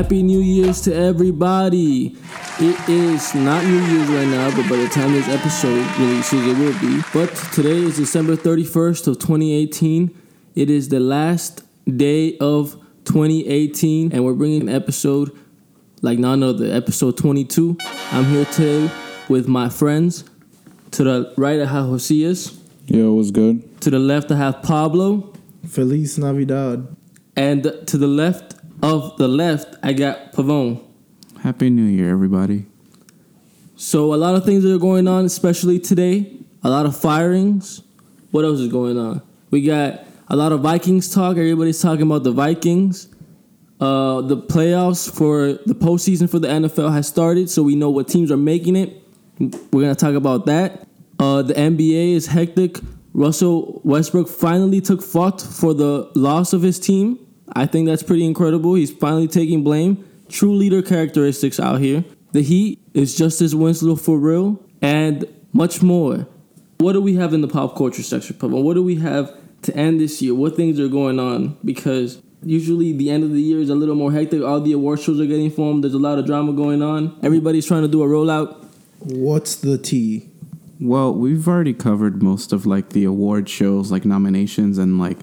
Happy New Year's to everybody. It is not New Year's right now, but by the time this episode releases, it will be. But today is December 31st of 2018. It is the last day of 2018, and we're bringing an episode like none other, episode 22. I'm here today with my friends. To the right, I have Josias. Yo, what's good? To the left, I have Pablo. Feliz Navidad. And to the left of the left, I got Pavone. Happy New Year, everybody. So a lot of things are going on, especially today. A lot of firings. What else is going on? We got a lot of Vikings talk. Everybody's talking about the Vikings. Uh, the playoffs for the postseason for the NFL has started, so we know what teams are making it. We're gonna talk about that. Uh, the NBA is hectic. Russell Westbrook finally took fault for the loss of his team. I think that's pretty incredible. He's finally taking blame. True leader characteristics out here. The Heat is Justise Winslow for real, and much more. What do we have in the pop culture section, Pavan? What do we have to end this year? What things are going on? Because usually the end of the year is a little more hectic. All the award shows are getting filmed. There's a lot of drama going on. Everybody's trying to do a rollout. What's the tea? Well, we've already covered most of like the award shows, like nominations, and like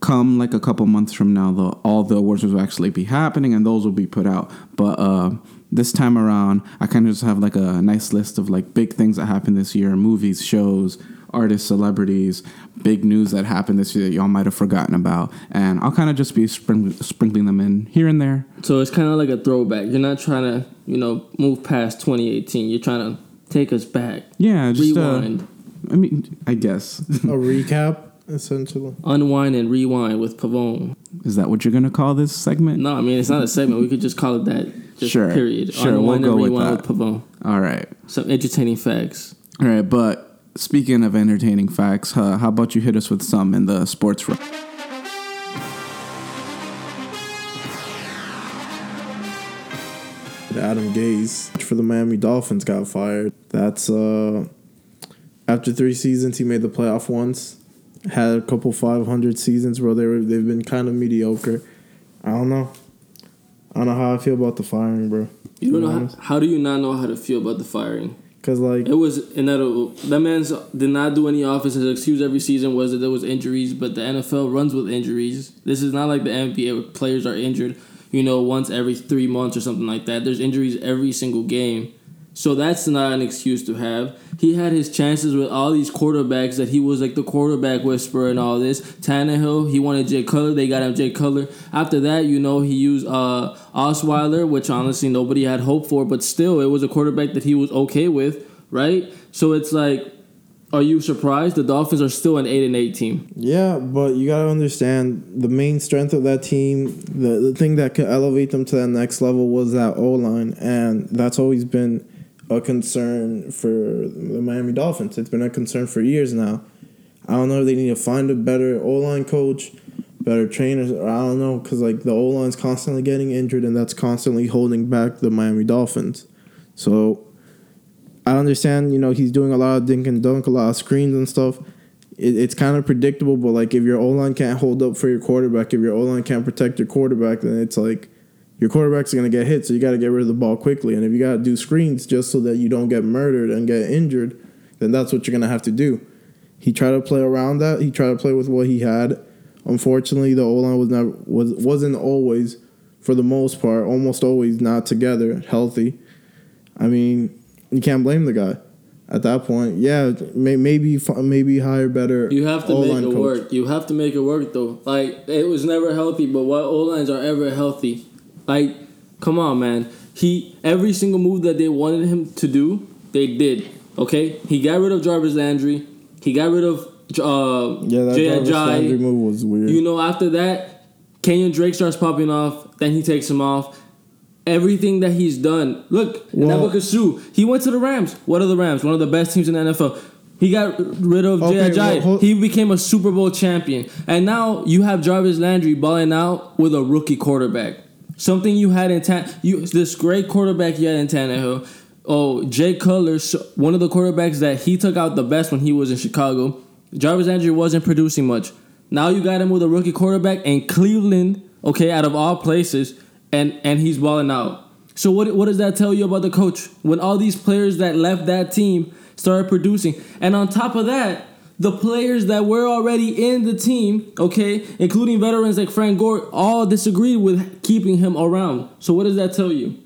come like a couple months from now, the all the awards will actually be happening, and those will be put out. But uh, this time around, I kind of just have like a nice list of like big things that happened this year: movies, shows, artists, celebrities, big news that happened this year that y'all might have forgotten about, and I'll kind of just be spring- sprinkling them in here and there. So it's kind of like a throwback. You're not trying to, you know, move past 2018. You're trying to take us back. Yeah, just uh, rewind, I mean, I guess. A recap, essentially. unwind, and rewind with Pavone. Is that what you're gonna call this segment? No, I mean it's not a segment. We could just call it that. Just Sure, Period. sure, we'll Unwind go and with rewind that. with Pavone. All right. Some entertaining facts. All right, but speaking of entertaining facts, uh, how about you hit us with some in the sports room? Adam Gase for the Miami Dolphins got fired. That's uh after three seasons he made the playoff once. Had a couple five hundred seasons where they were they've been kind of mediocre. I don't know. I don't know how I feel about the firing, bro. You don't know how, honest. how do you not know how to feel about the firing? Cause like It was inevitable. That man's did not do any offense. His excuse every season was that there was injuries, but the NFL runs with injuries. This is not like the NBA where players are injured, you know, once every three months or something like that. There's injuries every single game. So that's not an excuse to have. He had his chances with all these quarterbacks that he was like the quarterback whisperer and all this. Tannehill, he wanted Jay Cutler. They got him Jay Cutler. After that, you know, he used uh, Osweiler, which honestly nobody had hope for, but still, it was a quarterback that he was okay with, right? So it's like, are you surprised? The Dolphins are still an eight and eight team. Yeah, but you gotta understand the main strength of that team, the, the thing that could elevate them to that next level was that O line, and that's always been a concern for the Miami Dolphins. It's been a concern for years now. I don't know if they need to find a better O line coach, better trainers, or I don't know, because like the O line's constantly getting injured, and that's constantly holding back the Miami Dolphins. So I understand, you know, he's doing a lot of dink and dunk, a lot of screens and stuff. It, it's kind of predictable, but like if your O line can't hold up for your quarterback, if your O line can't protect your quarterback, then it's like your quarterback's going to get hit. So you got to get rid of the ball quickly. And if you got to do screens just so that you don't get murdered and get injured, then that's what you're going to have to do. He tried to play around that. He tried to play with what he had. Unfortunately, the O line was never was wasn't always, for the most part, almost always not together, healthy. I mean, you can't blame the guy. At that point, yeah, may, maybe maybe hire better. You have to O-line make it coach. work. You have to make it work though. Like it was never healthy, but what O lines are ever healthy? Like, come on, man. He every single move that they wanted him to do, they did. Okay, he got rid of Jarvis Landry. He got rid of uh, Yeah, that Jay Jarvis. Landry move was weird. You know, after that, Kenyan Drake starts popping off. Then he takes him off. Everything that he's done. Look, Well- Nebuchadnezzar He went to the Rams. What are the Rams? One of the best teams in the NFL. He got rid of Okay, Jay Ajayi. well, hold- he became a Super Bowl champion. And now you have Jarvis Landry balling out with a rookie quarterback. Something you had in Tan you this great quarterback you had in Tannehill. Oh, Jay Cutler, one of the quarterbacks that he took out the best when he was in Chicago. Jarvis Landry wasn't producing much. Now you got him with a rookie quarterback, and Cleveland Okay, out of all places, and and he's balling out. So what what does that tell you about the coach? When all these players that left that team started producing, and on top of that, the players that were already in the team, okay, including veterans like Frank Gore, all disagreed with keeping him around. So what does that tell you?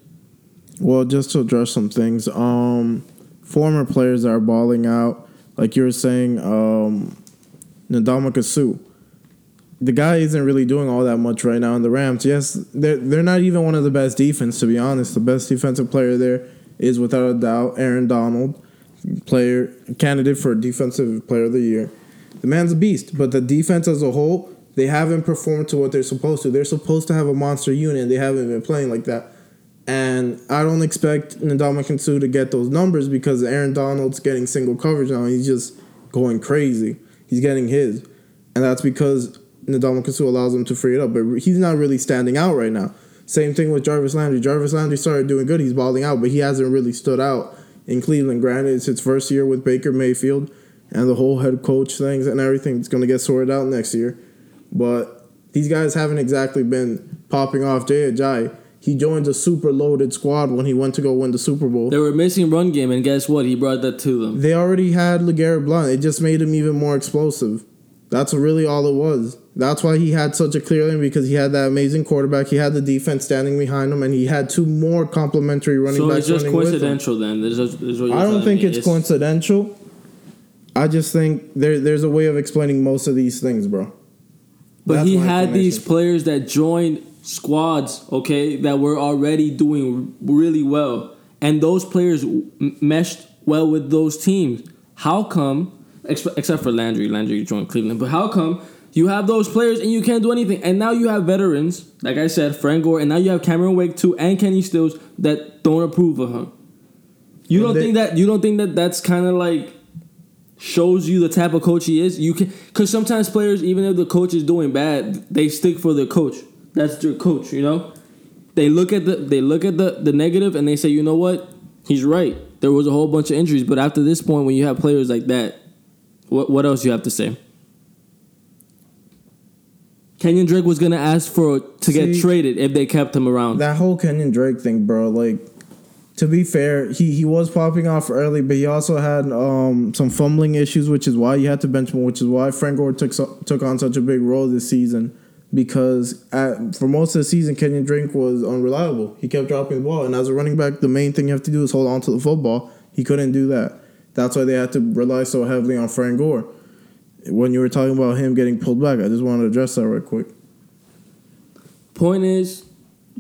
Well, just to address some things, um, former players that are balling out, like you were saying, um, Ndamukong. The guy isn't really doing all that much right now in the Rams. Yes, they're they're not even one of the best defense to be honest. The best defensive player there is without a doubt Aaron Donald, player candidate for defensive player of the year. The man's a beast, but the defense as a whole, they haven't performed to what they're supposed to. They're supposed to have a monster unit, they haven't been playing like that. And I don't expect Ndamukong Suh to get those numbers because Aaron Donald's getting single coverage now. He's just going crazy. He's getting his. And that's because Ndamukong Suh allows him to free it up. But he's not really standing out right now. Same thing with Jarvis Landry. Jarvis Landry started doing good. He's balling out, but he hasn't really stood out in Cleveland. Granted, it's his first year with Baker Mayfield and the whole head coach things and everything. It's going to get sorted out next year. But these guys haven't exactly been popping off. Jay Ajayi he joined a super loaded squad when he went to go win the Super Bowl. They were missing run game, and guess what? He brought that to them. They already had LeGarrette Blount. It just made him even more explosive. That's really all it was. That's why he had such a clear lane because he had that amazing quarterback. He had the defense standing behind him, and he had two more complementary running so backs. So it's just coincidental then. There's just, there's I don't think it's, it's, coincidental. I just think there there's a way of explaining most of these things, bro. But That's he had these players that joined squads, okay, that were already doing really well, and those players meshed well with those teams. How come, except for Landry, Landry joined Cleveland, but how come you have those players and you can't do anything? And now you have veterans, like I said, Frank Gore, and now you have Cameron Wake too, and Kenny Stills that don't approve of him. You don't they, think that you don't think that that's kind of like shows you the type of coach he is. You can because sometimes players, even if the coach is doing bad, they stick for the coach. That's their coach, you know. They look at the they look at the the negative and they say, you know what, he's right. There was a whole bunch of injuries, but after this point, when you have players like that, what what else you have to say? Kenyan Drake was gonna ask for to See, get traded if they kept him around. That whole Kenyan Drake thing, bro. Like, to be fair, he he was popping off early, but he also had um, some fumbling issues, which is why he had to bench him, which is why Frank Gore took so, took on such a big role this season because at, for most of the season, Kenyan Drake was unreliable. He kept dropping the ball, and as a running back, the main thing you have to do is hold on to the football. He couldn't do that. That's why they had to rely so heavily on Frank Gore. When you were talking about him getting pulled back, I just wanted to address that real quick. Point is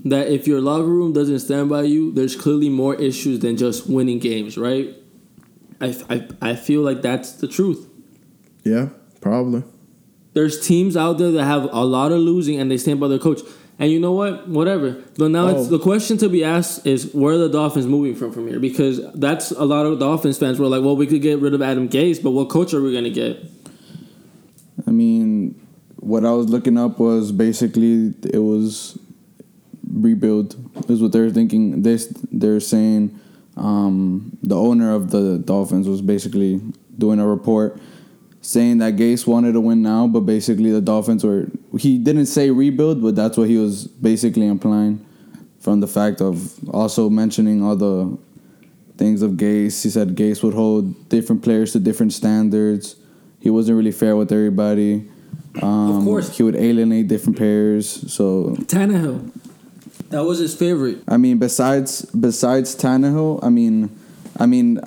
that if your locker room doesn't stand by you, there's clearly more issues than just winning games, right? I, I, I feel like that's the truth. Yeah, probably there's teams out there that have a lot of losing and they stand by their coach. And you know what? Whatever. But now oh. it's the question to be asked is where are the Dolphins moving from from here? Because that's a lot of Dolphins fans were like, well, we could get rid of Adam Gase, but what coach are we gonna get? I mean, what I was looking up was basically it was rebuild is what they're thinking. This they're saying um, the owner of the Dolphins was basically doing a report saying that Gase wanted to win now, but basically the Dolphins were. He didn't say rebuild, but that's what he was basically implying from the fact of also mentioning all the things of Gase. He said Gase would hold different players to different standards. He wasn't really fair with everybody. Um, of course, he would alienate different players. So Tannehill, that was his favorite. I mean, besides besides Tannehill, I mean, I mean,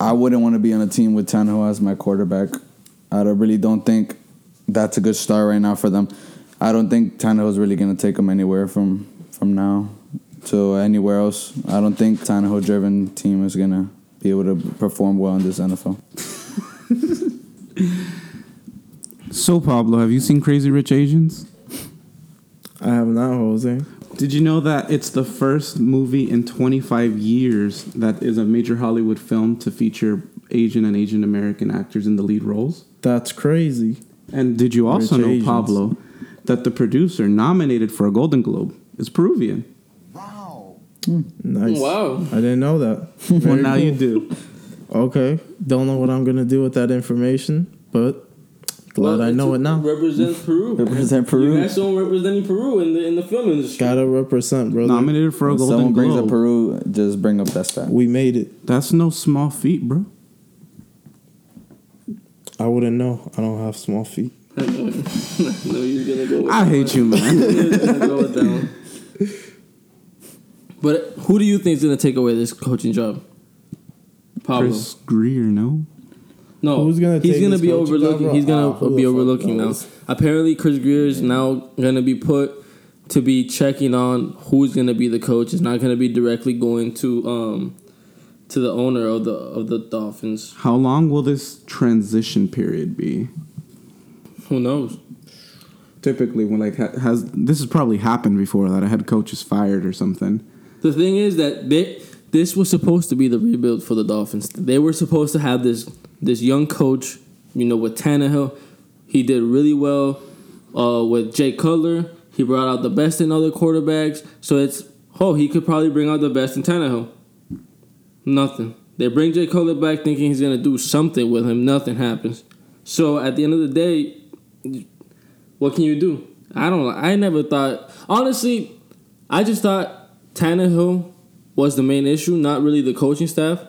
I wouldn't want to be on a team with Tannehill as my quarterback. I really don't think that's a good start right now for them. I don't think Tannehill is really going to take them anywhere from from now to anywhere else. I don't think Tannehill driven team is going to be able to perform well in this NFL. so Pablo, have you seen Crazy Rich Asians? I have not, Jose. Did you know that it's the first movie in 25 years that is a major Hollywood film to feature Asian and Asian American actors in the lead roles? That's crazy. And did you also Rich know, Asians. Pablo, that the producer nominated for a Golden Globe is Peruvian? Wow. Hmm. Nice. Wow. I didn't know that. well, now cool. you do. Okay. Don't know what I'm going to do with that information, but Glad I know it now. Represents Peru. Represent You Peru. got someone representing Peru in the in the film industry. Gotta represent, brother. Nominated for a When Golden someone brings up Peru, just bring up that stat. We made it. That's no small feat, bro. I wouldn't know. I don't have small feet. no, he's gonna go. With I hate you, man. He's gonna go with that one. But who do you think is gonna take away this coaching job? Pablo. Chris Grier, no. No, Who's gonna he's take gonna this be coaching overlooking. He's gonna Ah, who be the fuck overlooking now. knows? Apparently, Chris Grier is now gonna be put to be checking on who's gonna be the coach. It's not gonna be directly going to um to the owner of the of the Dolphins. How long will this transition period be? Who knows? Typically, when like ha- has this has probably happened before that a head coach is fired or something. The thing is that they this was supposed to be the rebuild for the Dolphins. They were supposed to have this this young coach, you know, with Tannehill. He did really well uh, with Jay Cutler. He brought out the best in other quarterbacks. So it's oh, he could probably bring out the best in Tannehill. Nothing. They bring Jay Cutler back thinking he's gonna do something with him. Nothing happens. So at the end of the day, what can you do? I don't. I never thought. Honestly, I just thought Tannehill was the main issue, not really the coaching staff.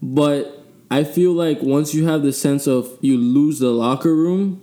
But I feel like once you have the sense of you lose the locker room,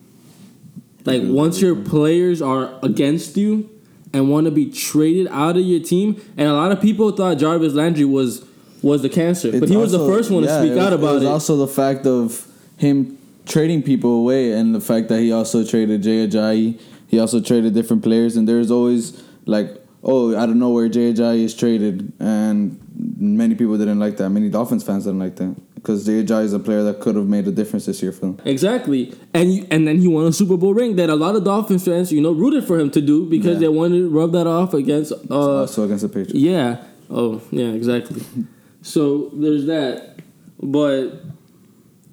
like mm-hmm. once your players are against you and want to be traded out of your team, and a lot of people thought Jarvis Landry was was the cancer, but It's he was the first one to speak it out about it. Was it. also the fact of him trading people away, and the fact that he also traded Jay Ajayi. He also traded different players, and there's always like, oh, I don't know where Ajayi is traded, and many people didn't like that. Many Dolphins fans didn't like that because Ajayi is a player that could have made a difference this year for them. Exactly, and you, and then he won a Super Bowl ring that a lot of Dolphins fans, you know, rooted for him to do because Yeah. they wanted to rub that off against. Uh, also against the Patriots. yeah. Oh, yeah. Exactly. so there's that, but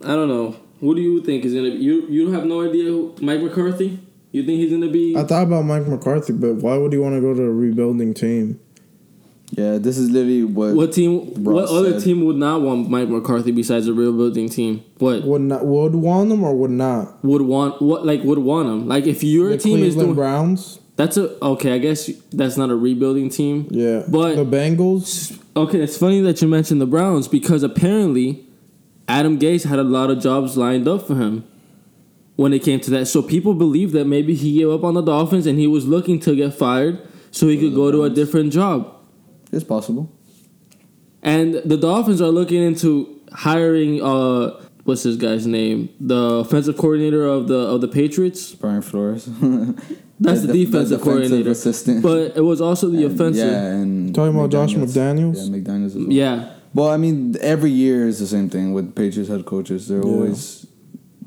I don't know. Who do you think is gonna be? You you have no idea who Mike McCarthy. You think he's gonna be? I thought about Mike McCarthy, but why would he want to go to a rebuilding team? Yeah, this is literally what. what team? what Ross other said. team would not want Mike McCarthy besides a rebuilding team? What Would not would want him or would not? would want? What like would want him? Like if your The team is Cleveland doing Browns. that's a okay. I guess that's not a rebuilding team. Yeah, But- the Bengals. Okay, it's funny that you mentioned the Browns because apparently Adam Gase had a lot of jobs lined up for him when it came to that. So people believe that maybe he gave up on the Dolphins and he was looking to get fired so he could go to a different job. It's possible. And the Dolphins are looking into hiring uh what's this guy's name? The offensive coordinator of the of the Patriots. Brian Flores. That's the, The- the defensive defensive coordinator. assistant. But it was also the And- offensive. Yeah, and Talking about Josh McDaniels? Yeah, McDaniels as well. yeah. Well, I mean, every year is the same thing with Patriots head coaches. They're always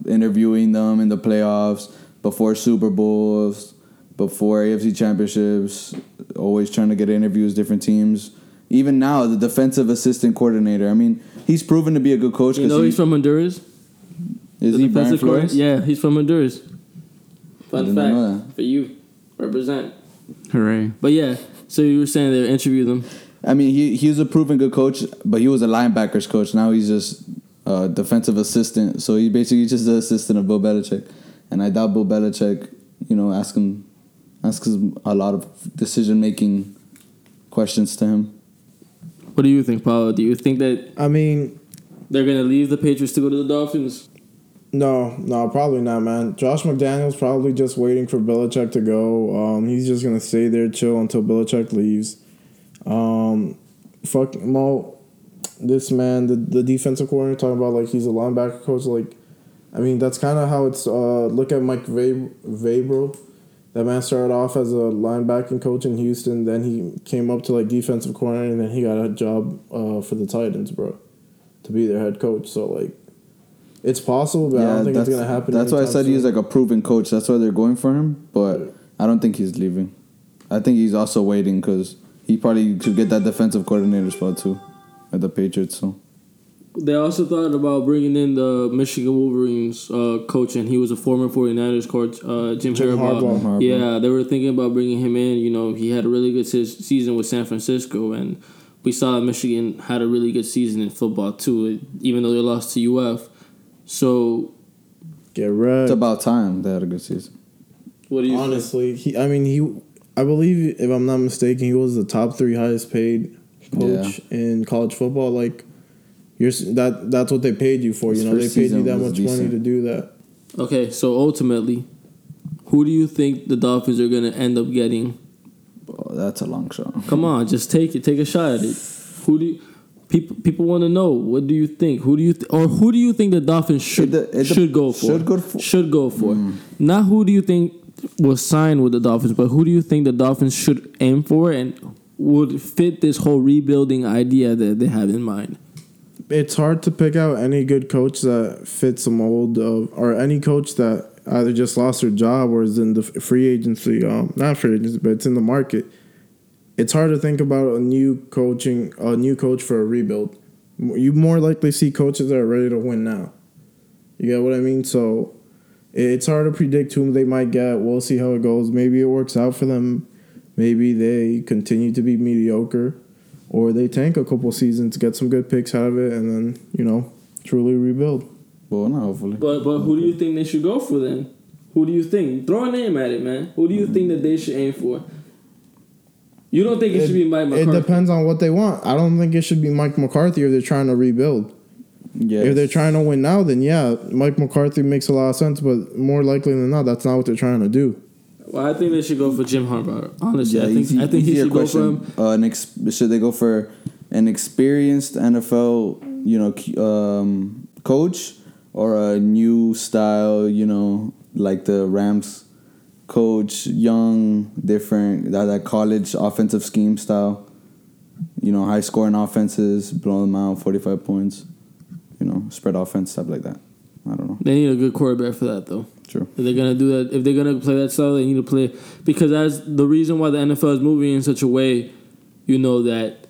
interviewing them in the playoffs, before Super Bowls, before AFC championships, always trying to get interviews, different teams. Even now, the defensive assistant coordinator. I mean, he's proven to be a good coach. You 'cause know he, he's from Honduras? is The he Brian defensive coordinator- Flores? Yeah, he's from Honduras. Fun fact for you. Represent. Hooray! But yeah, so you were saying they interviewed them. I mean, he he was a proven good coach, but he was a linebackers coach. Now he's just a defensive assistant. So he basically just the assistant of Bill Belichick. And I doubt Bill Belichick, you know, ask him asks him a lot of decision making questions to him. What do you think, Paulo? Do you think that I mean, they're gonna leave the Patriots to go to the Dolphins? no, no, probably not, man. Josh McDaniels probably just waiting for Belichick to go. Um, he's just gonna stay there, chill until Belichick leaves. Um, fuck Mo, this man, the the defensive coordinator talking about like he's a linebacker coach. Like, I mean, that's kind of how it's. Uh, look at Mike Vab- Vabro. That man started off as a linebacking coach in Houston. Then he came up to like defensive coordinator, and then he got a job uh, for the Titans, bro, to be their head coach. So like, it's possible, but I don't think it's gonna happen. That's why I said he's like a proven coach. That's why they're going for him. But I don't think he's leaving. I think he's also waiting because he probably could get that defensive coordinator spot too at the Patriots. So They also thought about bringing in the Michigan Wolverines uh, coach, and he was a former 49ers coach, uh, Jim, Jim Harbaugh. Harbaugh. Harbaugh. Yeah, they were thinking about bringing him in. You know, he had a really good se- season with San Francisco, and we saw that Michigan had a really good season in football too, even though they lost to UF. So get wrecked. It's about time they had a good season. What do you think? Honestly, he. I mean, he. I believe, if I'm not mistaken, he was the top three highest paid coach in college football. Like, you're that. That's what they paid you for. His You know, they paid you that was much money to do that. Okay, so ultimately, who do you think the Dolphins are gonna end up getting? Oh, that's a long shot. Come on, just take it. Take a shot at it. Who do you, people people want to know? What do you think? Who do you th- or who do you think the Dolphins should It it de- should go for? should go for- Mm. Should go for. Not who do you think will sign with the Dolphins, but who do you think the Dolphins should aim for and would fit this whole rebuilding idea that they have in mind? It's hard to pick out any good coach that fits a mold of, or any coach that either just lost their job or is in the free agency. Um, not free agency, but it's in the market. It's hard to think about a new coaching, a new coach for a rebuild. You more likely see coaches that are ready to win now. You get what I mean? So it's hard to predict whom they might get. We'll see how it goes. Maybe it works out for them. Maybe they continue to be mediocre, or they tank a couple seasons, get some good picks out of it, and then you know truly rebuild. Well, not hopefully. But but who do you think they should go for then? Who do you think? Throw a name at it, man. Who do you think that they should aim for? You don't think it, should be Mike McCarthy? It depends on what they want. I don't think it should be Mike McCarthy if they're trying to rebuild. Yeah. If they're trying to win now, then yeah, Mike McCarthy makes a lot of sense. But more likely than not, that's not what they're trying to do. Well, I think they should go for Jim Harbaugh. Honestly, Yeah, I think easy, I think he should go for him. Uh, an ex- should they go for an experienced NFL, you know, um, coach or a new style, you know, like the Rams coach, young, different, that, that college offensive scheme style, you know, high scoring offenses, blow them out, 45 points, you know, spread offense, stuff like that. I don't know. They need a good quarterback for that, though. True. If they're gonna do that, if they're gonna play that style, they need to play because that's the reason why the NFL is moving in such a way. You know that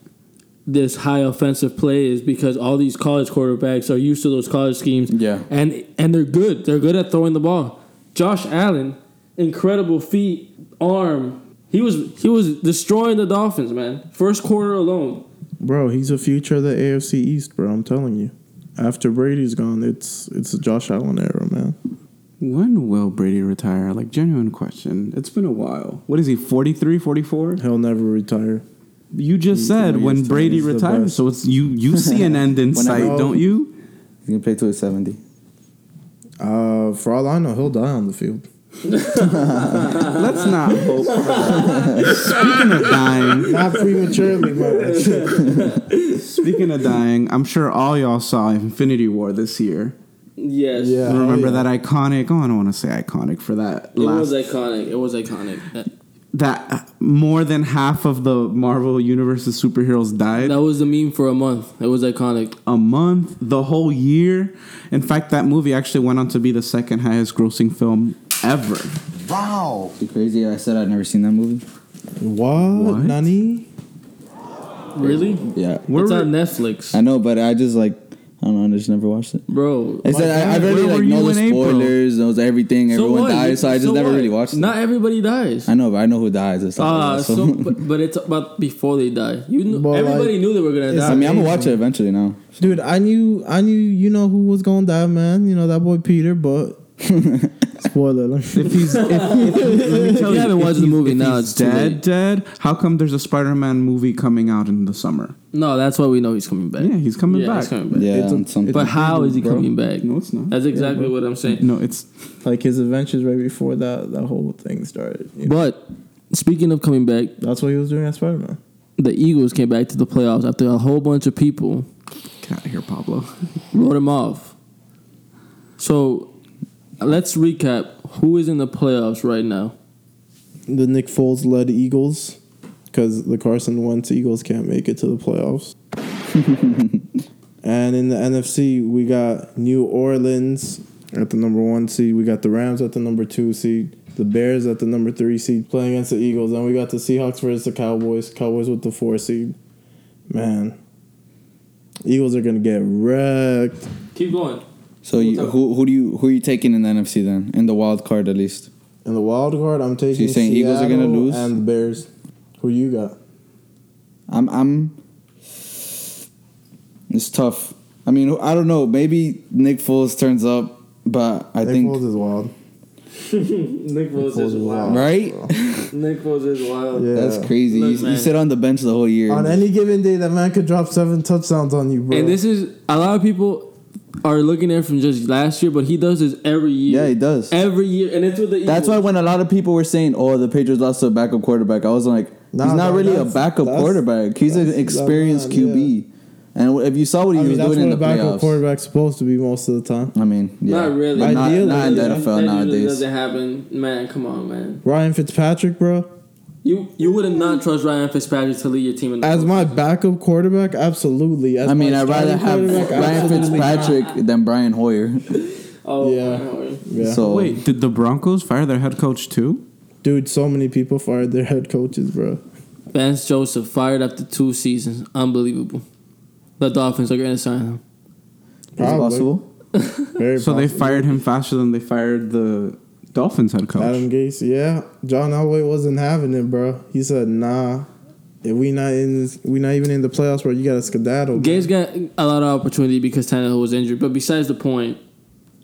this high offensive play is because all these college quarterbacks are used to those college schemes. Yeah. and and they're good. They're good at throwing the ball. Josh Allen, incredible feet, arm. He was he was destroying the Dolphins, man. First quarter alone. Bro, he's a future of the AFC East, bro. I'm telling you. After Brady's gone, it's it's a Josh Allen era, man. When will Brady retire? Like, genuine question. It's been a while. What is he, 43, 44? He'll never retire. You just He's said when. Brady retires. So it's you you see an end in When I sight, don't you? He's gonna play till he's 70. Uh, for all I know, he'll die on the field. Let's not hope for that. Speaking of dying, Not prematurely, but speaking of dying, I'm sure all y'all saw Infinity War this year. Yes. Yeah. Oh, Remember yeah. that iconic? Oh, I don't want to say iconic for that It was iconic. It was iconic. That, that uh, more than half of the Marvel Universe's superheroes died. that was the meme for a month. It was iconic. a month, the whole year. In fact, that movie actually went on to be the second highest grossing film ever. Wow. You crazy? I said I'd never seen that movie. what? What? Nani? Really? Yeah. Where it's were- on Netflix. I know, but I just like I don't know. I just never watched it. Bro. I said I, I God, already like were know you the in April? spoilers, knows everything. Everyone what? dies, so I just never what? really watched it. Not everybody dies. I know, but I know who dies and stuff. Ah, like that, so, so. but, but it's about before they die. You knew, But, everybody like, knew they were gonna die. I mean, I'm gonna watch it eventually now. Dude, I knew, I knew, you know who was gonna die, man. You know that boy Peter, but spoiler. alert. If he's, if, if, let me tell you you, haven't watched the movie if now, he's it's too dead, late. dead. How come there's a Spider-Man movie coming out in the summer? no, that's why we know he's coming back. Yeah, he's coming Yeah, back. he's coming back. Yeah, It's a- on some. it's But how is he bro. coming back? No, it's not. That's exactly bro. what I'm saying. No, it's like his adventures right before that that whole thing started. you know. But speaking of coming back, That's what he was doing at Spider Man. the Eagles came back to the playoffs after a whole bunch of people get out of here, Pablo. wrote him off. So let's recap who is in the playoffs right now. The Nick Foles led Eagles, because the Carson Wentz Eagles can't make it to the playoffs. and in the NFC, we got New Orleans at the number one seed. We got the Rams at the number two seed. The Bears at the number three seed playing against the Eagles. And we got the Seahawks versus the Cowboys. Cowboys with the four seed. Man, Eagles are gonna get wrecked. Keep going. So you, who who do you who are you taking in the NFC then? In the wild card at least. In the wild card, I'm taking. you're saying Eagles are gonna lose? and the Bears. Who you got? I'm I'm. It's tough. I mean, I don't know. Maybe Nick Foles turns up but I Nick think Nick Foles is wild. Nick Foles is wild. right. Nick Foles is wild. Yeah. That's crazy. Look, you, you sit on the bench the whole year. On any given day, that man could drop seven touchdowns on you, bro. And this is a lot of people are looking at it from just last year, but he does this every year. yeah, he does. Every year, and it's with the Eagles. That's why when a lot of people were saying, "Oh, the Patriots lost to a backup quarterback," I was like, Nah, "He's not bro, really a that's- backup quarterback. He's an experienced that man, QB." And if you saw what he I mean, was that's doing what in a the backup playoffs, quarterback's supposed to be most of the time. I mean, yeah, Not really. But not, Ideally, not in the yeah. NFL that nowadays. doesn't happen, man. Come on, man. Ryan Fitzpatrick, bro. You you would not trust Ryan Fitzpatrick to lead your team in the As postseason. my backup quarterback, absolutely. As I mean, I'd rather have Ryan absolutely not. Fitzpatrick than Brian Hoyer. Oh Yeah. yeah. Yeah. So Wait, did the Broncos fire their head coach too? Dude, so many people fired their head coaches, bro. Vance Joseph fired after two seasons. Unbelievable. The Dolphins are going to sign him. is it Probably. possible? Very So they fired him faster than they fired the Dolphins head coach. Adam Gase, yeah. John Elway wasn't having it, bro. He said, "Nah, if we not in, this, we not even in the playoffs, bro. You got to skedaddle." bro." Got a lot of opportunity because Tannehill was injured. But besides the point,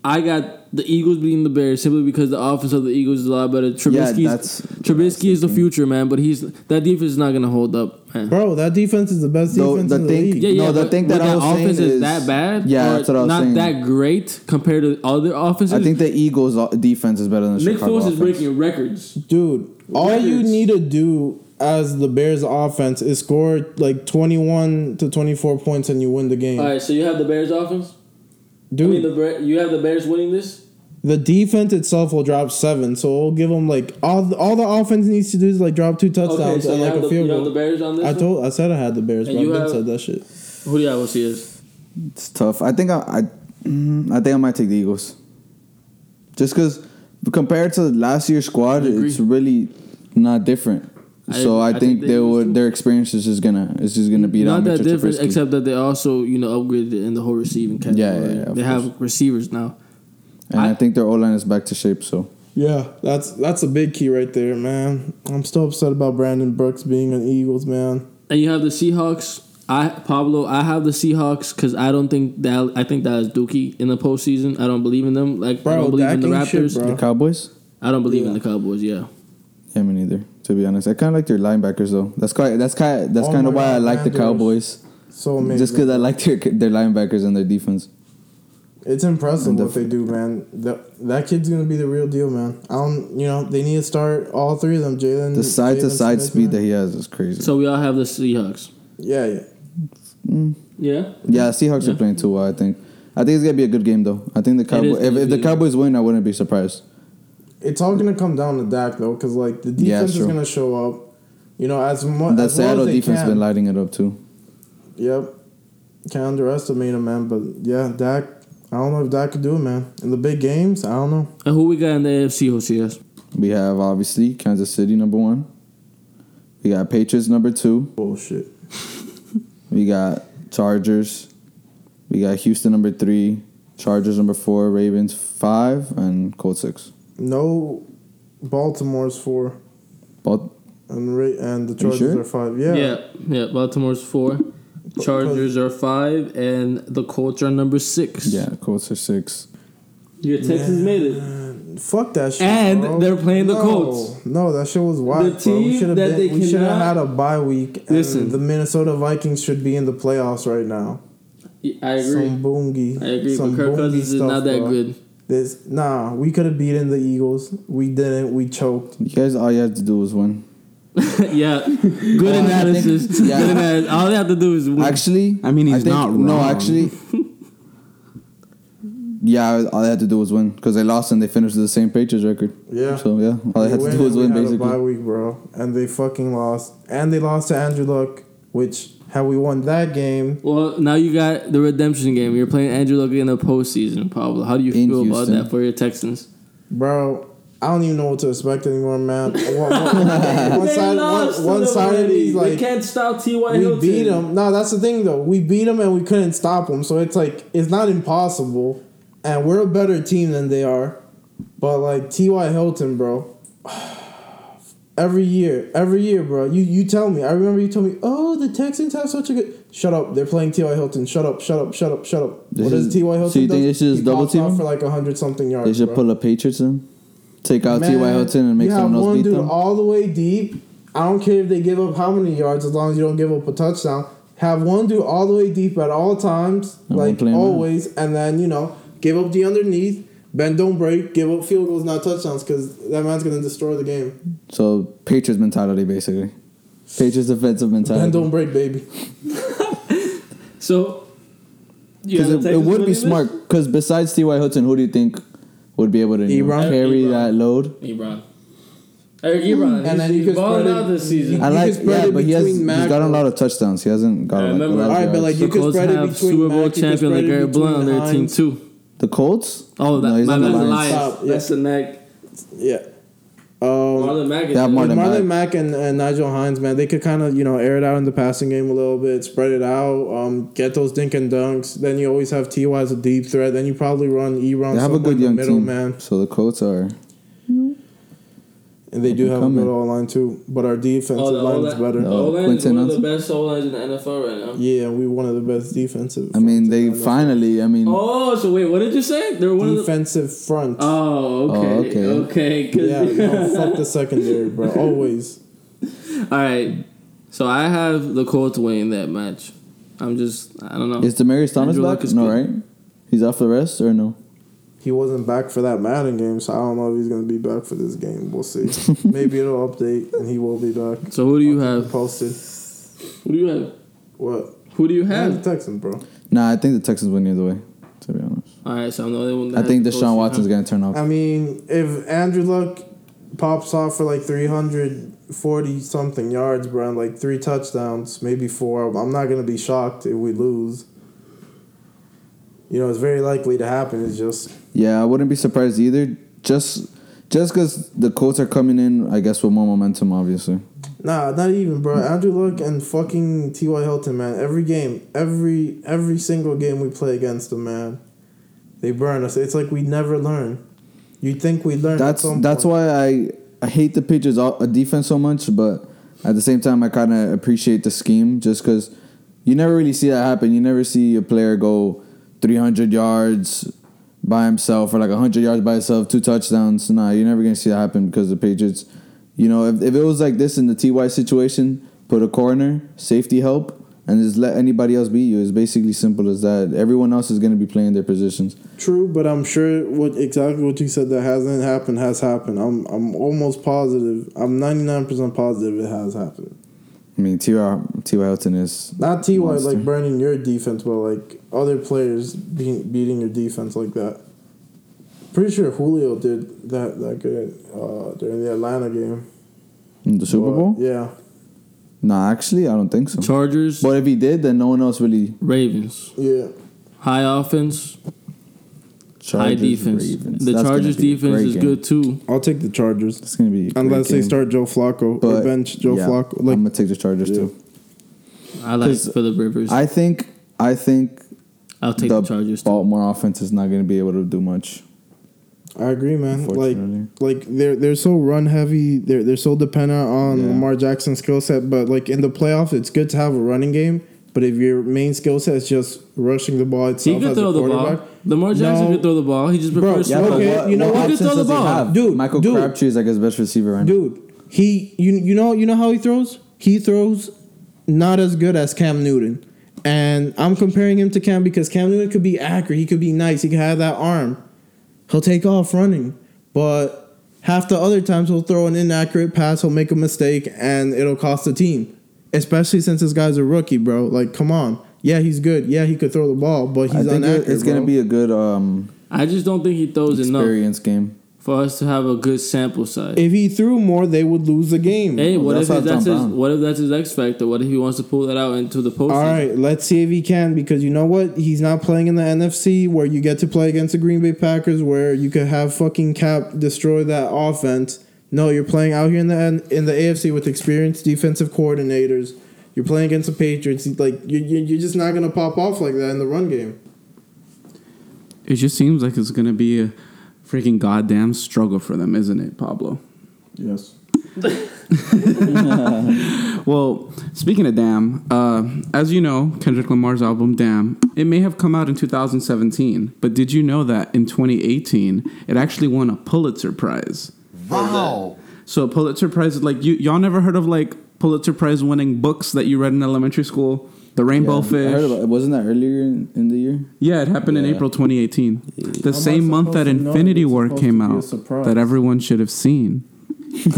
I got the Eagles beating the Bears simply because the offense of the Eagles is a lot better. Yeah, Trubisky's, that's Trubisky is the future, man. But he's that defense is not going to hold up, man. Bro, that defense is the best The- defense the in the thing- league. Yeah, yeah. No, the but, thing that but I was saying offense is, is- that bad. Yeah, that's what I was not saying. that great compared to other offenses. I think the Eagles' defense is better than the Nick Chicago Foles is offense. breaking records. Dude, all you need to do as the Bears offense is score like 21 to 24 points and you win the game. All right, so you have the Bears offense. I Dude, mean, the you have the Bears winning this. The defense itself will drop 7, so we'll give them like all the, all the offense needs to do is like drop two Okay, touchdowns so and like a the, field you have the goal. Bears on this. I one? told I said I had the Bears, And but you I have- said that shit. Who do you have? What's yours? It's tough. I think I, I, mm, I think I might take the Eagles. Just because compared to last year's squad, it's really not different. I- so I, I think, think the they would too. their experience is just gonna is just gonna beat Not out that Mitchell different, Trubisky. except that they also you know upgraded in the whole receiving category. Yeah, yeah, yeah, of they have receivers now. And I, I- think their O line is back to shape. So Yeah, that's that's a big key right there, man. I'm still upset about Brandon Brooks being an Eagles, man. And you have the Seahawks. I Pablo. I have the Seahawks because I don't think that I think that is Dookie in the postseason. I don't believe in them. Like I don't believe in the Dak ain't shit, Raptors. the Cowboys, I don't believe in the Cowboys. Yeah. yeah, me neither. To be honest, I kind of like their linebackers though. That's quite that's kind that's Oh kind of my why I God, like the Cowboys. So amazing. Just because I like their their linebackers and their defense. It's impressive what they do, man. That that kid's gonna be the real deal, man. I don't, you know, they need to start all three of them. Jalen, The side to side Smith, speed man. that he has is crazy. So we all have the Seahawks. yeah, yeah. Mm. Yeah. Yeah, Seahawks are playing too well. I think. I think it's gonna be a good game though. I think the is Cowboys. If, if the. Cowboys win, I wouldn't be surprised. It's all gonna come down to Dak though, because like the Yeah, defense is gonna show up. You know, as much The as well Seattle as they defense can. been lighting it up too. Yep. Can't underestimate him, man. But yeah, Dak. I don't know if Dak could do it, man. In the big games, I don't know. And who we got in the AFC? Josias? We have obviously Kansas City number one. We got Patriots number two. Bullshit. We got Chargers. We got Houston number three. Chargers number four. Ravens five and Colts six. No, Baltimore's four, But and Ra- and the you Chargers sure? are five. Yeah. Yeah. Yeah. Baltimore's four. Chargers are five, and the Colts are number six. yeah, Colts are six. Your Texans made it. Fuck that shit. And bro. they're playing the no, Colts. No, that shit was wild. The bro. team We should have that been. they We should have had a bye week. And Listen. the Minnesota Vikings should be in the playoffs right now. I agree. Some boongie. I agree. Some But Kirk boongie Cousins is not that bro. good. This nah, we could have beaten the Eagles. We didn't. We choked. You guys, all you had to do was win. yeah. Good Well, analysis. think- yeah. Good analysis. All they have to do is win. Actually, I mean, he's think- not No, actually, yeah, all they had to do was win because they lost and they finished with the same Patriots record. Yeah. So yeah, all they had to do was and we win had a basically. bye week, bro, and they fucking lost. And they lost to Andrew Luck, which had we won that game, Well, now you got the redemption game. You're playing Andrew Luck in the postseason, Pablo. How do you In feel about that for your Texans? bro. I don't even know what to expect anymore, man. One, one- one side, one, one side of these like can't stop T.Y. Hilton. We beat them. No, that's the thing though. We beat them and we couldn't stop them. So it's like it's not impossible, and we're a better team than they are. But like T.Y. Hilton, bro, Every year, every year, bro. You you tell me. I remember you told me, "Oh, the Texans have such a good." Shut up. They're playing T.Y. Hilton. Shut up. Shut up. Shut up. Shut up. This what does T.Y. Hilton? so you think does? they should just double team him? for like hundred something yards? They should bro. pull a Patriots in, take out T.Y. Man, Hilton and make you have someone else one beat dude them. all the way deep. I don't care if they give up how many yards, as long as you don't give up a touchdown. Have one dude all the way deep at all times, And one like playing man. always, and then you know give up the underneath. Bend don't break. Give up field goals, not touchdowns, because that man's gonna destroy the game. So Patriots mentality, basically. Patriots defensive Bend mentality. don't break, baby. So, you Because have it, the it Texans would be winning smart. Because besides T.Y. Hilton, who do you think would be able to you know, Ebron? carry Ebron. that load? Ebron. Eric Ebron. Hmm. And then you he's could spread it- out this season. I like, can yeah, but he has between he's Mac gotten a lot of touchdowns. He hasn't got I a lot, remember- a lot of Alright, but yards. like the you could Colts spread it have between Super Bowl Mac, champion spread it LeGarrette Blount on their team too. the Colts. Oh, that No, he's my on the Lions. Lions. Stop, yeah. That's the neck. Yeah. Um, Marlon Mack. is They have good. Marlon Marlon Mack. Mack and, and Nigel Hines, man, they could kind of you know air it out in the passing game a little bit, spread it out, um, get those dink and dunks. Then you always have Ty as a deep threat. Then you probably run Ebron. They have a good young middle, team. man, So the Colts are. And they do have a Up-and-coming. good O line too. But our defensive Oh, line is O-line- better. The Oh, O-line is one of the best O lines in the NFL right now. Yeah, we one of the best defensive. I mean, they the finally. I mean, Oh, so wait, what did you say? They were one of the. defensive front. Oh, okay, Oh, okay. okay. 'cause- yeah, no, fuck the secondary, bro. Always. All right. So I have the Colts winning that match. I'm just, I don't know. is Demaryius Thomas Andrew back? is No, good. right? He's off the rest or no? He wasn't back for that Madden game, so I don't know if he's gonna be back for this game. We'll see. Maybe it'll update and he will be back. so who do you have? Posted. Who do you have? What? Who do you Yeah, have? the Texans, bro. Nah, I think the Texans win either way. To be honest, All right, so I'm the only one. That I think the Deshaun Colts. Watson's gonna turn off. I mean, if Andrew Luck pops off for like 340 something yards, bro, and like three touchdowns, maybe four, I'm not going to be shocked if we lose. You know, it's very likely to happen. It's just, Yeah, I wouldn't be surprised either. Just just because the Colts are coming in, I guess, with more momentum, obviously. nah, not even, bro. Andrew Luck and fucking T.Y. Hilton, man. Every game, every every single game we play against them, man, they burn us. It's like we never learn. You think we learn? That's that's why I I hate the Patriots uh, defense so much, but at the same time, I kind of appreciate the scheme just because you never really see that happen. You never see a player go 300 yards by himself or like 100 yards by himself, two touchdowns. Nah, you're never gonna see that happen because the Patriots. You know, if, if it was like this in the Ty situation, put a corner, safety help, and just let anybody else beat you. It's basically simple as that. Everyone else is gonna be playing their positions. True, but I'm sure what exactly what you said that hasn't happened has happened. I'm I'm almost positive. I'm 99% positive it has happened. I mean, T.Y. T.Y. Hilton is Not Ty Monster. like burning your defense, but like other players being beating your defense like that. Pretty sure Julio did that that good uh, during the Atlanta game. in the Super But, Bowl. Yeah, Nah, actually, I don't think so. Chargers, But if he did, then no one else really. Ravens. yeah. High offense, high defense. Ravens. The That's Chargers defense is game. good too. I'll take the Chargers It's gonna be a great unless they game. start Joe Flacco or bench Joe yeah, Flacco. I'm gonna take the Chargers Yeah. too. I like 'Cause Philip Rivers. I, think I think I'll take the, the, Chargers too. Baltimore offense is not gonna be able to do much. I agree, man. Like like they're they're so run heavy. They're they're so dependent on Yeah. Lamar Jackson's skill set. But like in the playoffs, it's good to have a running game. But if your main skill set is just rushing the ball He itself could as a throw the quarterback, ball. Lamar Jackson No. could throw the ball. He just Bro, prefers yeah, to but throw. okay, you know what? He could throw the ball. Dude, Michael dude. Crabtree is like his best receiver right now. dude. He you you know you know how he throws. He throws not as good as Cam Newton, and I'm comparing him to Cam because Cam Newton could be accurate. He could be nice. He could have that arm. He'll take off running, but half the other times he'll throw an inaccurate pass. He'll make a mistake, and it'll cost the team. Especially since this guy's a rookie, bro. Like, come on. Yeah, he's good. Yeah, he could throw the ball, but he's think it- inaccurate. it's gonna be a good um, I just don't think he throws enough experience game. for us to have a good sample size. If he threw more, they would lose the game. hey, what that's if how that's his? Brown- What if that's his X factor? What if he wants to pull that out into the postseason? All right, let's see if he can because you know what? He's not playing in the NFC where you get to play against the Green Bay Packers where you could have fucking Cap destroy that offense. No, you're playing out here in the in the AFC with experienced defensive coordinators. You're playing against the Patriots. Like you, you you're just not gonna pop off like that in the run game. It just seems like it's gonna be a freaking goddamn struggle for them, isn't it, Pablo? Yes. Well, speaking of Damn, uh, as you know, Kendrick Lamar's album Damn, it may have come out in 2017, but did you know that in 2018 it actually won a Pulitzer Prize? Wow. So a Pulitzer Prize is like you y'all never heard of like Pulitzer Prize winning books that you read in elementary school? The Rainbow Yeah, Fish. I heard about it. Wasn't that earlier in, in the year? Yeah, it happened in April 2018. The I same month that supposed to know? Infinity War came to be a out that everyone should have seen.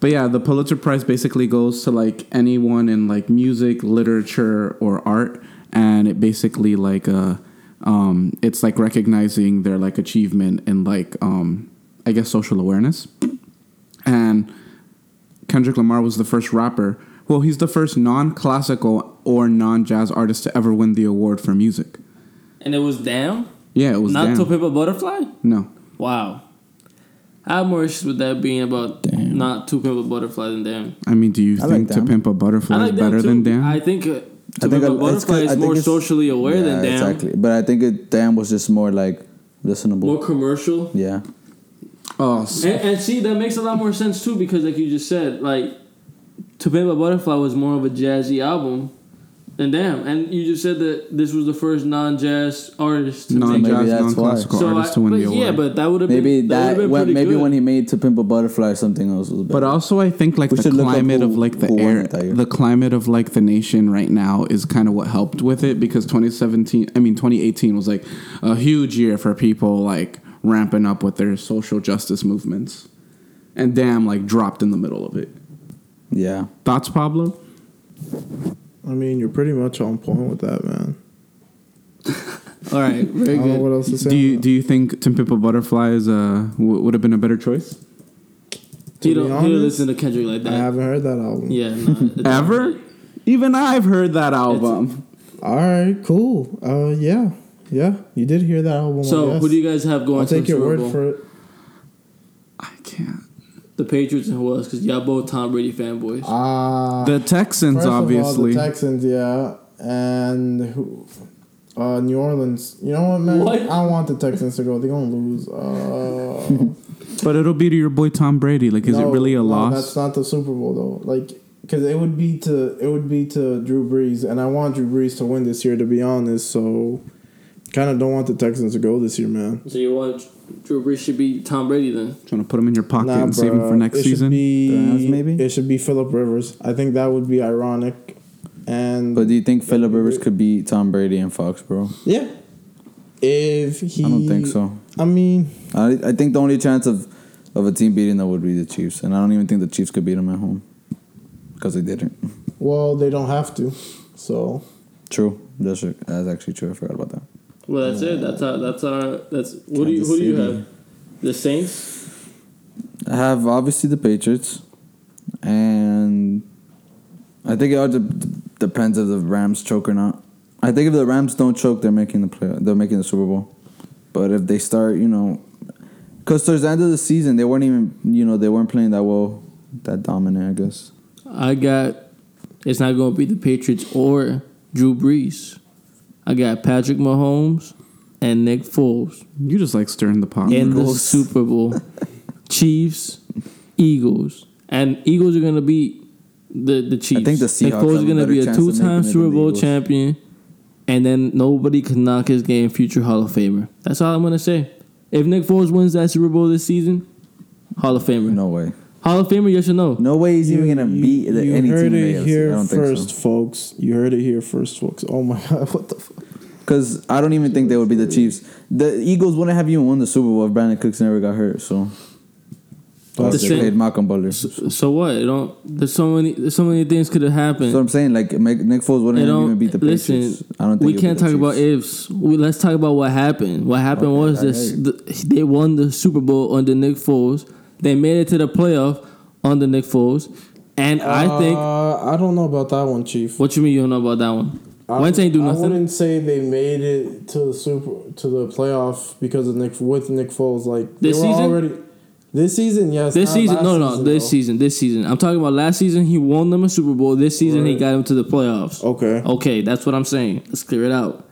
but yeah, the Pulitzer Prize basically goes to like anyone in like music, literature, or art, and it basically like uh, um, it's like recognizing their like achievement and like um, I guess social awareness. And Kendrick Lamar was the first rapper. Well, he's the first non-classical or non-jazz artist to ever win the award for music. And it was damn. Yeah, it was Not damn. to pimp a butterfly. No. Wow. I have more issues with that being about Damn. not to pimp a butterfly than damn. I mean, do you I think like To Pimp a Butterfly I is better too. than Damn? I think uh, to I think a I- it's butterfly is more socially aware yeah, than damn. exactly. But I think it damn was just more like listenable. More commercial. yeah. Oh, s- And, and see, that makes a lot more sense too because, like you just said, like To Pimp a Butterfly was more of a jazzy album than Damn, and you just said that this was the first non-jazz artist to non-jazz, that's non-classical So artist I, to win but the award. yeah, but that would have Maybe been, that, that, been when, maybe good. when he made To Pimp a Butterfly, something else was better. But also, I think like We the should look up climate who- of like the air, it that year. the climate of like the nation right now is kind of what helped with it because 2017, I mean 2018 was like a huge year for people like ramping up with their social justice movements, and damn, like dropped in the middle of it. yeah. Thoughts, Pablo? I mean, you're pretty much on point with that, man. All right, I very don't know good. what else to say. Do you do you think To Pimp Butterfly is uh w- would have been a better choice To He be don't, he don't honest, listen to Kendrick like that. I haven't heard that album. Yeah, no, it's- ever? Even I've heard that album. All right, cool. Uh, yeah, yeah, you did hear that album. So, I guess. who do you guys have going I'll to the take your Super word Bowl? for it. I can't. The Patriots and who else? Because y'all both Tom Brady fanboys. Uh, The Texans, first obviously. Of all, the Texans, yeah, and who? Uh, New Orleans. You know what, man? What? I want the Texans to go. They're gonna lose. Uh, But it'll be to your boy Tom Brady. Like, is it really a no, loss? That's not the Super Bowl though. Like, because it would be to it would be to Drew Brees, and I want Drew Brees to win this year. To be honest, so kind of don't want the Texans to go this year, man. So you want Drew Brees should be Tom Brady then? Trying to put him in your pocket Nah, and save him for next it season. Be, Browns, maybe? It should be Philip Rivers. I think that would be ironic. And But do you think Philip Rivers could beat Tom Brady in Foxborough? yeah, if he, I don't think so. I mean, I, I think the only chance of, of a team beating them would be the Chiefs, and I don't even think the Chiefs could beat them at home because they didn't. well, they don't have to. So True, that's that's actually true. I forgot about that. Well, that's it. Uh, that's our. That's our. That's what do you? Who do you have? The Saints. I have obviously the Patriots, and I think it all de- depends if the Rams choke or not. I think if the Rams don't choke, they're making the play. They're making the Super Bowl. But if they start, you know, because towards the end of the season, they weren't even, you know, they weren't playing that well, that dominant. I guess. I got. It's not going to be the Patriots or Drew Brees. I got Patrick Mahomes and Nick Foles You just like stirring the pot. in the Eagles. Super Bowl. Chiefs, Eagles, and Eagles are going to beat the the Chiefs. I think the Nick Seahawks Foles have is a going to better be a chance of two making time than Super the Bowl Eagles. champion, and then nobody can knock his game. Future Hall of Famer. That's all I'm going to say. If Nick Foles wins that Super Bowl this season, Hall of Famer. No way. Hall of Famer, yes or no? No way he's even gonna beat the, you any heard team in it the AFC. here I don't think first, so. folks. You heard it here first, folks. Oh my god, what the fuck? Because I don't even think they would be the Chiefs. The Eagles wouldn't have even won the Super Bowl if Brandin Cooks never got hurt. So. Plus, The they same- paid Malcolm Butler. So, so what? It don't. There's so many. There's so many things could have happened. So I'm saying, like, make- Nick Foles wouldn't It have don't even beat the listen. Patriots. I don't think we can't beat the talk about ifs. We, let's talk about what happened. What happened Okay, was I this: the, they won the Super Bowl under Nick Foles. They made it to the playoff under Nick Foles, and I think. uh, I don't know about that one, Chief. What you mean you don't know about that one? I- Wentz ain't do I wouldn't say they made it to the super to the playoff because of Nick with Nick Foles. Like This season? already this season. Yes, This season, no, no, no. This though. season, this season. I'm talking about last season. He won them a Super Bowl. This season, he got them to the playoffs. Okay. Okay, that's what I'm saying. Let's clear it out.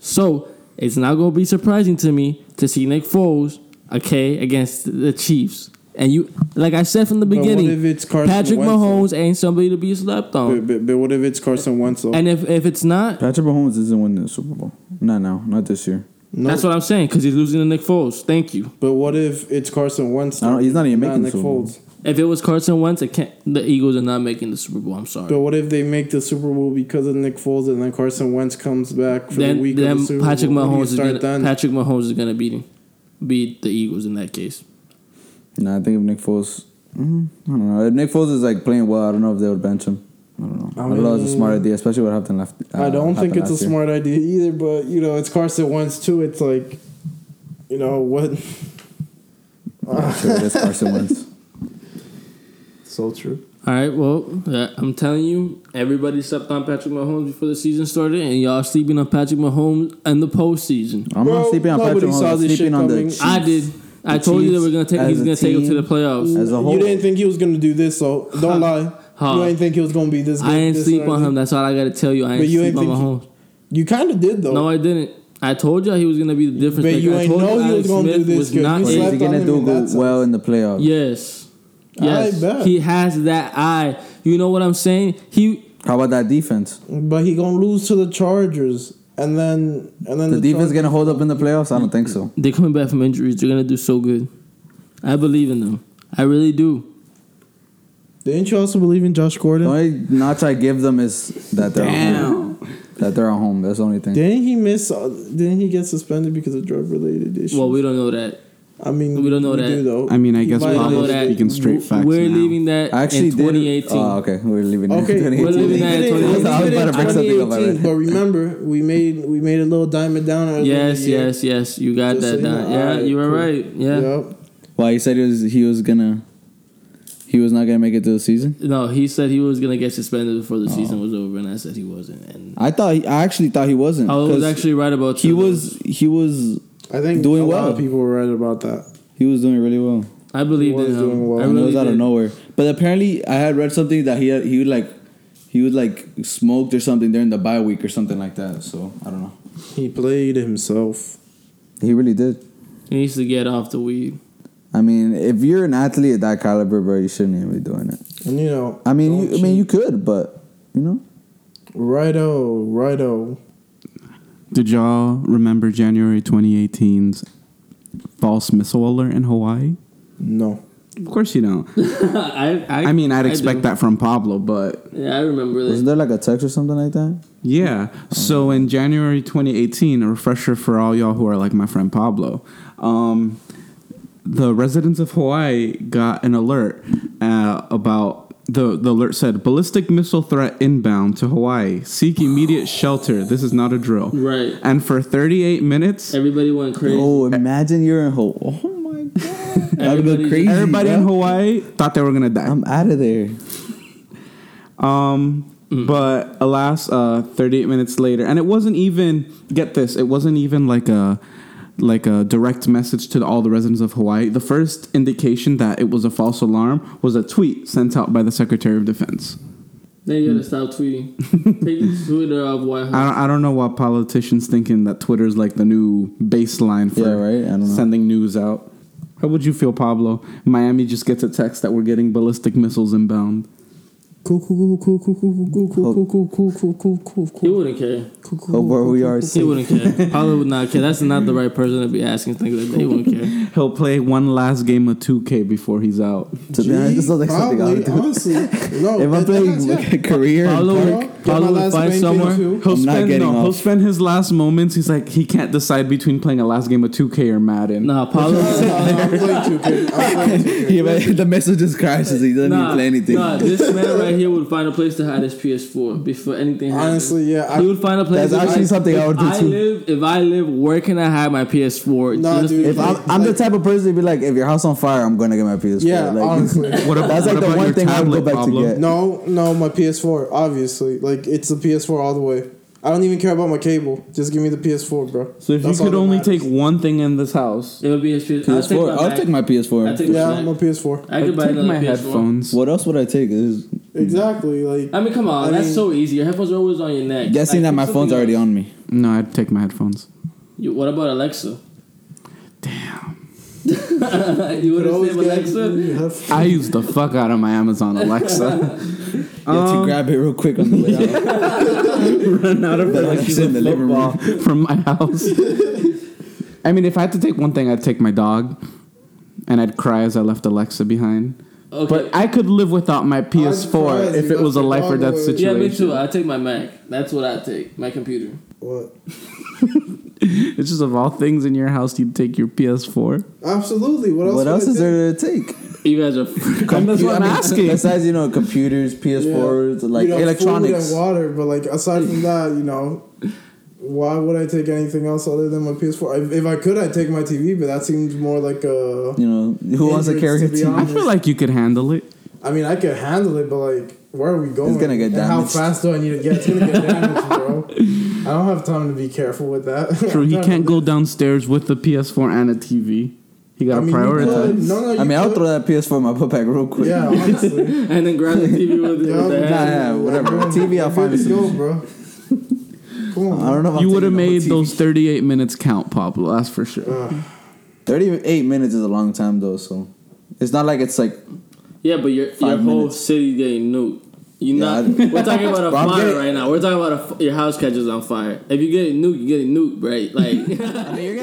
So it's not going to be surprising to me to see Nick Foles, okay, against the Chiefs And you, like I said from the But what beginning, if it's Carson Patrick Wentz, Mahomes ain't somebody to be slept on. But, but, but what if it's Carson Wentz though? And if if it's not, Patrick Mahomes isn't winning the Super Bowl. Not now. Not this year. no, that's what I'm saying because he's losing to Nick Foles. Thank you. But what if it's Carson Wentz? I don't- he's not even making the Nick Super Bowl. Foles. If it was Carson Wentz, it can't, the Eagles are not making the Super Bowl. I'm sorry. But what if they make the Super Bowl because of Nick Foles and then Carson Wentz comes back for the then week then of the Super Patrick Bowl? Who do you Mahomes is start gonna then? Patrick Mahomes is gonna beat him, beat the Eagles in that case. Nah, I think if Nick Foles, mm, I don't know. If Nick Foles is like playing well, I don't know if they would bench him. I don't know. I, I don't know. It's a smart idea, especially what happened left. Uh, I don't think it's a year. smart idea either, but you know, it's Carson Wentz too. It's like, you know what? I'm sure it is Carson Wentz. So true. All right, well, uh, I'm telling you, everybody slept on Patrick Mahomes before the season started, and y'all sleeping on Patrick Mahomes in the postseason. I'm Bro, not sleeping on nobody Patrick saw Mahomes. I'm this sleeping shit on the coming. Chiefs. I did. I The told you that Chiefs we're gonna take. as He's gonna take him to the playoffs. As a whole, You didn't think he was gonna do this, so don't lie. Huh. You ain't think he was gonna be this good. I ain't this sleep on him. That's all I gotta tell you. I ain't But you sleep ain't on think he- Mahomes. You kind of did though. No, I didn't. I told you he was gonna be the difference But you I ain't told know you he was Alex gonna do this was good. not You what in- is slept he gonna on him do in go well in the playoffs? Yes. Yes. He has that eye. You know what I'm saying? He How about that defense? but he gonna lose to the Chargers, and then and then The the, defense gonna hold up in the playoffs? I don't think so. they're coming back from injuries. They're gonna do so good. I believe in them. I really do. Didn't you also believe in Josh The Gordon? only notch I give them is that they're at home. That they're at home. That's the only thing. Didn't he miss? Uh, didn't he get suspended because of drug related issues? Well, we don't know that. I mean, we don't know that. Do, though. I mean, I He guess violated- Pablo- Pablo's that- speaking straight facts We're now. leaving that I actually in did. 2018. Oh, okay. We're leaving. Okay, it. we're leaving that in leave it in- 2018. I was about to bring something up already. But remember, we made we made a little diamond down. at the Yes, yes, yes. You got Just that so you down. know. Yeah, Alright, you were cool. right. Yeah. Yep. Why he said he was he was gonna he was not gonna make it to the season. No, he said he was gonna get suspended before the Oh. season was over, and I said he wasn't. And I thought he, I actually thought he wasn't. I was actually right about he was those. he was I think Doing a lot well. of people were right about that. he was doing really well. I believed was in him. doing well. I I know it really was out of nowhere. But apparently, I had read something that he had, he would like he would like smoked or something during the bye week or something like that. So I don't know. He played himself. He really did. He needs to get off the weed. I mean, if you're an athlete at that caliber, bro, you shouldn't even be doing it. And you know, I mean, you, I mean, you could, but you know, righto, righto. Did y'all remember January 2018's false missile alert in Hawaii? No. Of course you don't. I, I, I mean, I'd expect do. that from Pablo, but Yeah, I remember That. wasn't there like a text or something like that? yeah. So in January 2018, a refresher for all y'all who are like my friend Pablo, um, the residents of Hawaii got an alert uh, about. The, the alert said ballistic missile threat inbound to Hawaii. Seek immediate shelter. This is not a drill. Right. And for 38 minutes, Everybody went crazy. Oh, imagine you're in Hawaii. Oh my god, that would go Everybody- crazy. everybody in. Hawaii thought they were gonna die. I'm out of there. Um, but alas, uh, 38 minutes later, and it wasn't even get this. It wasn't even like a like a direct message to all the residents of Hawaii. The first indication that it was a false alarm was a tweet sent out by the Secretary of Defense. Then you gotta stop tweeting. Take Twitter off White I don't, I don't know why politicians thinking that Twitter's like the new baseline for Yeah, right? I don't know. sending news out. How would you feel, Pablo? Miami just gets a text that we're getting ballistic missiles inbound. Cool, cool, cool, cool, cool, cool, cool, cool, cool, cool, cool, cool, cool, cool. He wouldn't care. cool, cool. Hope where we are He wouldn't care. Probably would not care. That's not the right person to be asking things like that. He wouldn't care. He'll play one last game of 2K before he's out. To be honest, sounds like something I Probably, would do. honestly. No, If I'm that- playing like a career, and Pablo park- would, Get my Pablo would last find main somewhere. He'll I'm spend getting no, he'll spend his last moments. He's like he can't decide between playing a last game of 2K or Madden. Nah, Pablo. I'm playing 2K. I'm playing 2K. Yeah, but the message just crashes. He doesn't Nah, even play anything. nah, this man right here would find a place to hide his PS4 before anything happened. Honestly, yeah. I, he would find a place. That's if actually something I would do I too. live, if I live, where can I hide my PS4? Nah, dude. If I'm, I'm the type of person to be like, if your house on fire, I'm gonna get my PS4. yeah, like, honestly. What about, That's like what the about one your thing I would go tablet, back to Pablo? get. No, no, my PS4. Obviously, like it's the PS4 all the way. I don't even care about my cable. Just give me the PS4, bro. So if That's you could only matters. take one thing in this house, it would be his PS4. I'll take my I'll take my PS4. I'll take yeah, my my PS4. I I'd could buy take my PS4. headphones. What else would I take? Is Exactly. Like I mean, come on, I that's mean- so easy. Your headphones are always on your neck. guessing Like, that my phone's something already else. on me. No, I'd take my headphones. You, what about Alexa? Damn. you would have saved Alexa. I use the fuck out of my Amazon Alexa. You have to um, grab it real quick on the way out. Run out of The like she's in the living room. from my house. I mean, if I had to take one thing, I'd take my dog, and I'd cry as I left Alexa behind. Okay. But I could live without my cry PS4 as if you it was a left life or dog death away. yeah, situation. me too. I take my Mac. That's what I take. My computer. What? It's just of all things in your house, you'd take your PS4. Absolutely. What else? What else I is take? there to take? You guys are. And that's what I'm I mean, asking. Besides, you know, computers, PS4s, like you know, electronics. food and water. But like aside from that, you know, why would I take anything else other than my PS4? If, if I could, I'd take my TV, but that seems more like a. You know, who wants to carry a Hindrance, to TV? I feel like you could handle it. I mean, I could handle it, but like, where are we going? It's gonna get And damaged. How fast do I need to get? It's gonna get damaged, bro. I don't have time to be careful with that. True, he can't go downstairs with the PS4 and a TV. He to- got I to mean, prioritize. No, no, I mean, I'll throw that PS4 in my book bag real quick. Yeah, honestly. and then grab the TV with, Yeah, with the nah, Nah, hand. yeah, whatever. TV, I'll Good find a to go, bro. Come on. I don't know. If You would have taking the whole made those 38 minutes count, Pablo. That's for sure. Uh, 38 minutes is a long time though, so it's not like it's like Yeah, but your your whole minutes. city getting nuked. You Yeah, not. We're talking about a fire getting- right now. We're talking about a, f- your house catches on fire. If you get a nuke, you get a nuke, right? Like, I mean,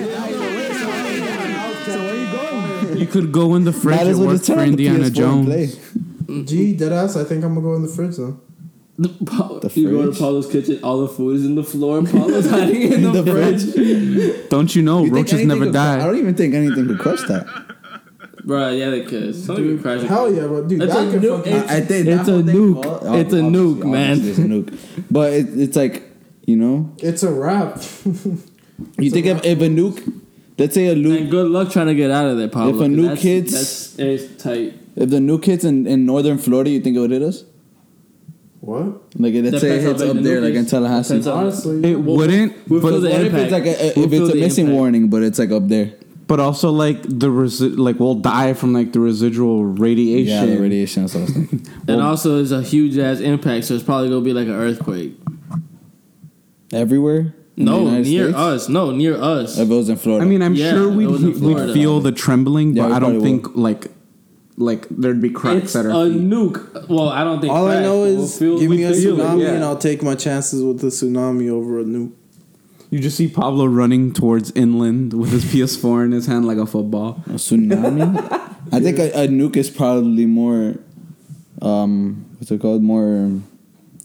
You going? You could go in the fridge Might and as well work for Indiana PS4. Jones. Mm-hmm. Gee, deadass. I think I'm gonna go in the fridge though. the, Pa- The you go to fridge? Paulo's kitchen, all the food is in the floor, and Paulo's hiding in the, The fridge. Don't you know You roaches anything never could- I don't even think anything could crush that. Bro, yeah, they could. Something could crash. Hell yeah, bro. Dude, It's that a nuke. fucking. It's- I think it's that a whole thing nuke. fall- It's a nuke, man. It's a nuke. But it, it's like, you know, It's a wrap. you think if, if a nuke, let's say a And nuke, good luck trying to get out of there, Paulo. If a 'cause nuke that's, hits- that's it's tight. if the nuke hits in, in northern Florida, you think it would hit us? what? Like let's say it Depends how hits up the there, nuke like in. Tallahassee. Honestly, It wouldn't, we'll but, What if it's like a, We'll if it's a missing impact. warning, but it's like up there? But also like the resi- like we'll die from like the residual radiation. Yeah, the radiation. That's what I was thinking. And also, it's a huge ass impact, so it's probably gonna be like an earthquake. Everywhere. No, near States? us. No, near us. If it was in Florida. I mean, I'm Yeah, sure we'd, we'd feel the trembling, Yeah, but I don't probably think like like there'd be cracks it's at a feet. nuke. Well, I don't think. all I know but we'll is feel- give me a feel it, tsunami yeah. and I'll take my chances with the tsunami over a nuke. You just see Pablo running towards inland with his PS4 in his hand like a football. A tsunami? I think a, a nuke is probably more, um, what's it called? More,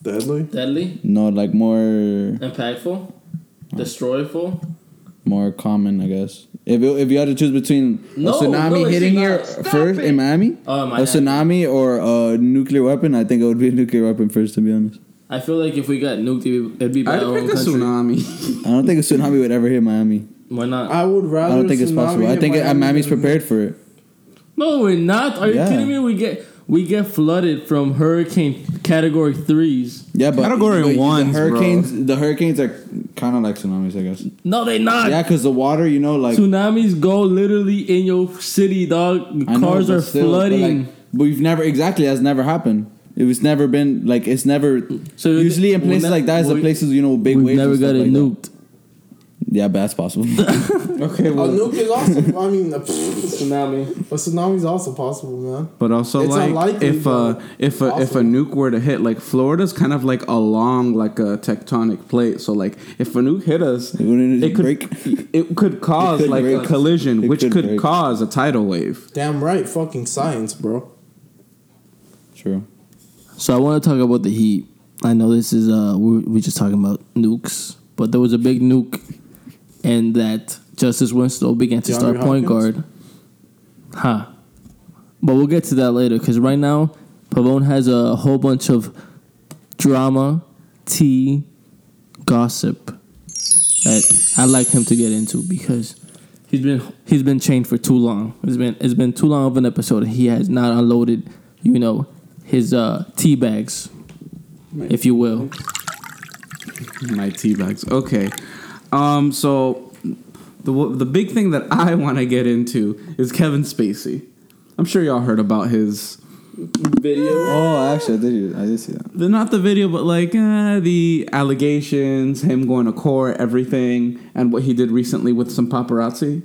Deadly. Deadly, no, like more, impactful, destroyful. more common, I guess. If it, if you had to choose between No, a tsunami no, hitting here first it. in Miami, Oh, a Miami. tsunami or a nuclear weapon, I think it would be a nuclear weapon first. To be honest, I feel like if we got nuked, it'd be by I'd our pick own a country. tsunami. I don't think a tsunami would ever hit Miami. Why not? I would rather. I don't think it's possible. I think it, Miami Miami's prepared for it. no, we're not. Are you kidding me? We get we get flooded from hurricane category threes. Yeah, but Category but ones, the bro. hurricanes, the hurricanes are kind of like tsunamis, I guess. No, they not. Yeah, because the water, you know, like Tsunamis go literally in your city, dog. I know, Cars but are still, but, flooding. like, But we've never exactly has never happened. It was never been like it's never. So usually in places ne- like that is the places you know big We've waves. never got stuff it like that. Yeah, but that's possible. okay, well, A nuke is also. I mean, a, Tsunami. But tsunami is also possible, man. But also, It's like, unlikely, if uh, a if a, if a nuke were to hit, like Florida's kind of like along like a tectonic plate. So like, if a nuke hit us, It it could break. it could cause could like a collision, It which could could, cause a tidal wave. Damn right, fucking science, bro. True. So I want to talk about the Heat. I know this is uh we we just talking about nukes, but there was a big nuke, and that Justise Winslow began to DeAndre start point Hopkins? guard. Huh. But we'll get to that later because right now Pavone has a whole bunch of drama, tea, gossip that I'd like him to get into because he's been he's been chained for too long. It's been it's been too long of an episode. He has not unloaded, you know, his uh, tea bags, if you will. My tea bags. Okay. Um. So the the big thing that I want to get into is Kevin Spacey. I'm sure y'all heard about his Video. Oh, actually, I did. I did see that. the not the video, but like uh, the allegations, him going to court, everything, and what he did recently with some paparazzi.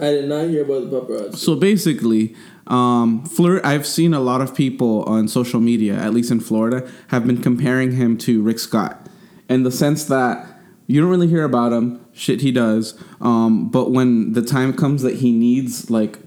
I did not hear about the paparazzi. So basically, um, Fleur, I've seen a lot of people on social media, at least in Florida, have been comparing him to Rick Scott in the sense that you don't really hear about him, shit he does, um, but when the time comes that he needs like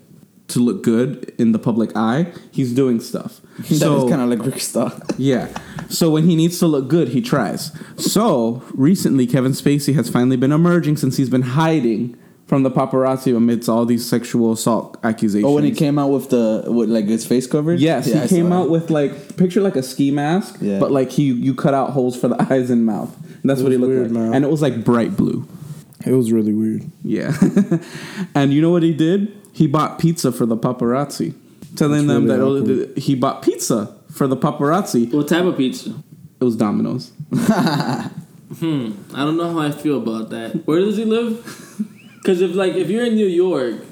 to look good in the public eye, he's doing stuff. That is So kind of like Rick Scott. yeah. So when he needs to look good, he tries. So recently, Kevin Spacey has finally been emerging since he's been hiding from the paparazzi amidst all these sexual assault accusations. Oh, when he came out with the with like his face covered. Yes, Yeah, he saw came that. out with like picture like a ski mask, Yeah. but like he you cut out holes for the eyes and mouth. And that's It what he was looked weird, like, man. and it was like bright blue. It was really weird. Yeah, and you know what he did? He bought pizza for the paparazzi, telling That's them that really oh, he bought pizza for the paparazzi. What type of pizza? It was Domino's. Hmm. I don't know how I feel about that. Where does he live? Because if like if you're in New York,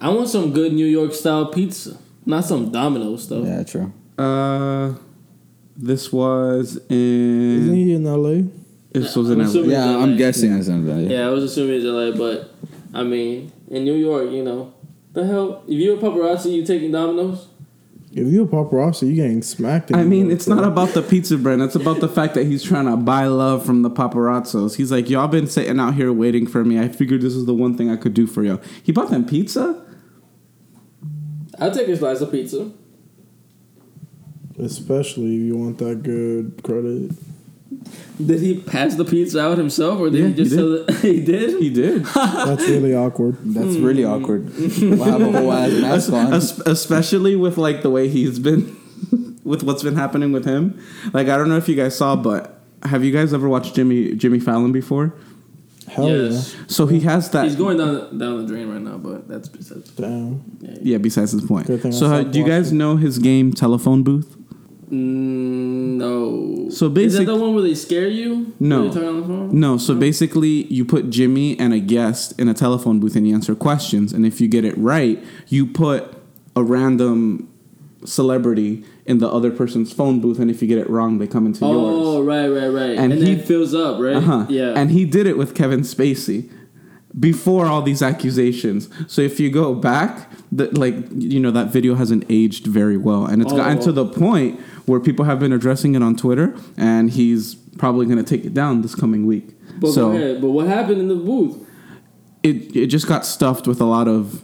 I want some good New York style pizza, not some Domino stuff. Yeah, true. Uh, this was in. Isn't in. he in LA? This was in I'm LA. Yeah, LA. I'm guessing it's in LA. Yeah, I was assuming it's LA, but I mean, in New York, you know, the hell. If you're a paparazzi, you taking Domino's? If you a paparazzi, you getting smacked. I mean, it's not about the pizza brand. It's about the fact that he's trying to buy love from the paparazzos. He's like, y'all been sitting out here waiting for me. I figured this is the one thing I could do for y'all. He bought them pizza. I'll take a slice of pizza. Especially if you want that good credit. Did he pass the pizza out himself, or did Yeah, he just he tell it? he did. He did, That's really awkward. That's really hmm. awkward. we'll have a whole ass mask on. Es- especially with like the way he's been, with what's been happening with him. Like I don't know if you guys saw, but have you guys ever watched Jimmy Jimmy Fallon before? Hell yes. So he has that. He's going down down the drain right now, but that's besides. yeah. Damn. Yeah. yeah. Besides his point. Good thing I So how, uh, do you guys know his game Telephone Booth? Mm, no. So is that the one where they scare you? No. When you're talking on the phone? No, so basically you put Jimmy and a guest in a telephone booth and you answer questions and if you get it right, you put a random celebrity in the other person's phone booth and if you get it wrong they come into Oh, yours. Oh, right, right, right. And And, he- fills up, right? Uh-huh. Yeah. And he did it with Kevin Spacey before all these accusations. So if you go back, the, like you know that video hasn't aged very well and it's gotten Oh. to the point where people have been addressing it on Twitter and he's probably going to take it down this coming week. but so go ahead. But what happened in the booth? it it just got stuffed with a lot of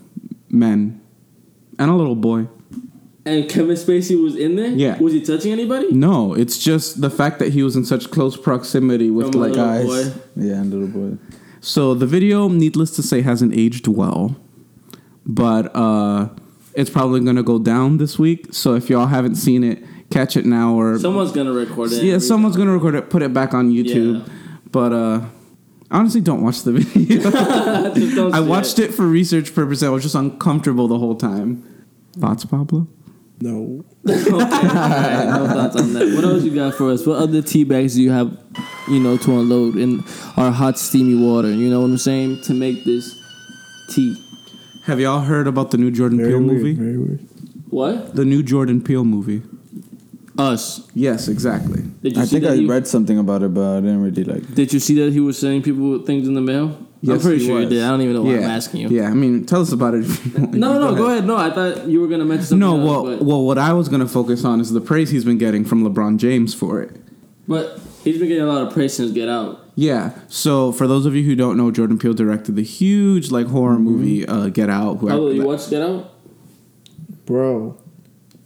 men and a little boy. And Kevin Spacey was in there? Yeah. Was he touching anybody? No, it's just the fact that he was in such close proximity with From like Guys. boy. Yeah, and little boy. So the video needless to say hasn't aged well. But uh it's probably going to go down this week. So if y'all haven't seen it, catch it now or Someone's gonna record it. Yeah, someone's going to record it, put it back on YouTube. Yeah. But uh honestly don't watch the video. I watched it for research purposes. I was just uncomfortable the whole time. Thoughts, Pablo? No. okay. All right, no thoughts on that. What else you got for us? What other tea bags do you have, you know, to unload in our hot steamy water? You know what I'm saying? To make this tea. Have y'all heard about the new Jordan Very Peele weird. movie? Very weird. What? The new Jordan Peele movie. Us. Yes, exactly. Did you I see think that I he, read something about it, but I didn't really like. it. Did you see that he was sending people things in the mail? I'm pretty he sure you did. I don't even know why yeah. I'm asking you. Yeah, I mean, tell us about it. if you want. No, no, go ahead. No, I thought you were gonna mention something. No, well, but, well, what I was gonna focus on is the praise he's been getting from LeBron James for it. but he's been getting a lot of praise since Get Out. Yeah. So for those of you who don't know, Jordan Peele directed the huge like horror Mm-hmm. movie uh, Get Out. Who Pablo, I, you watched Get Out? Bro.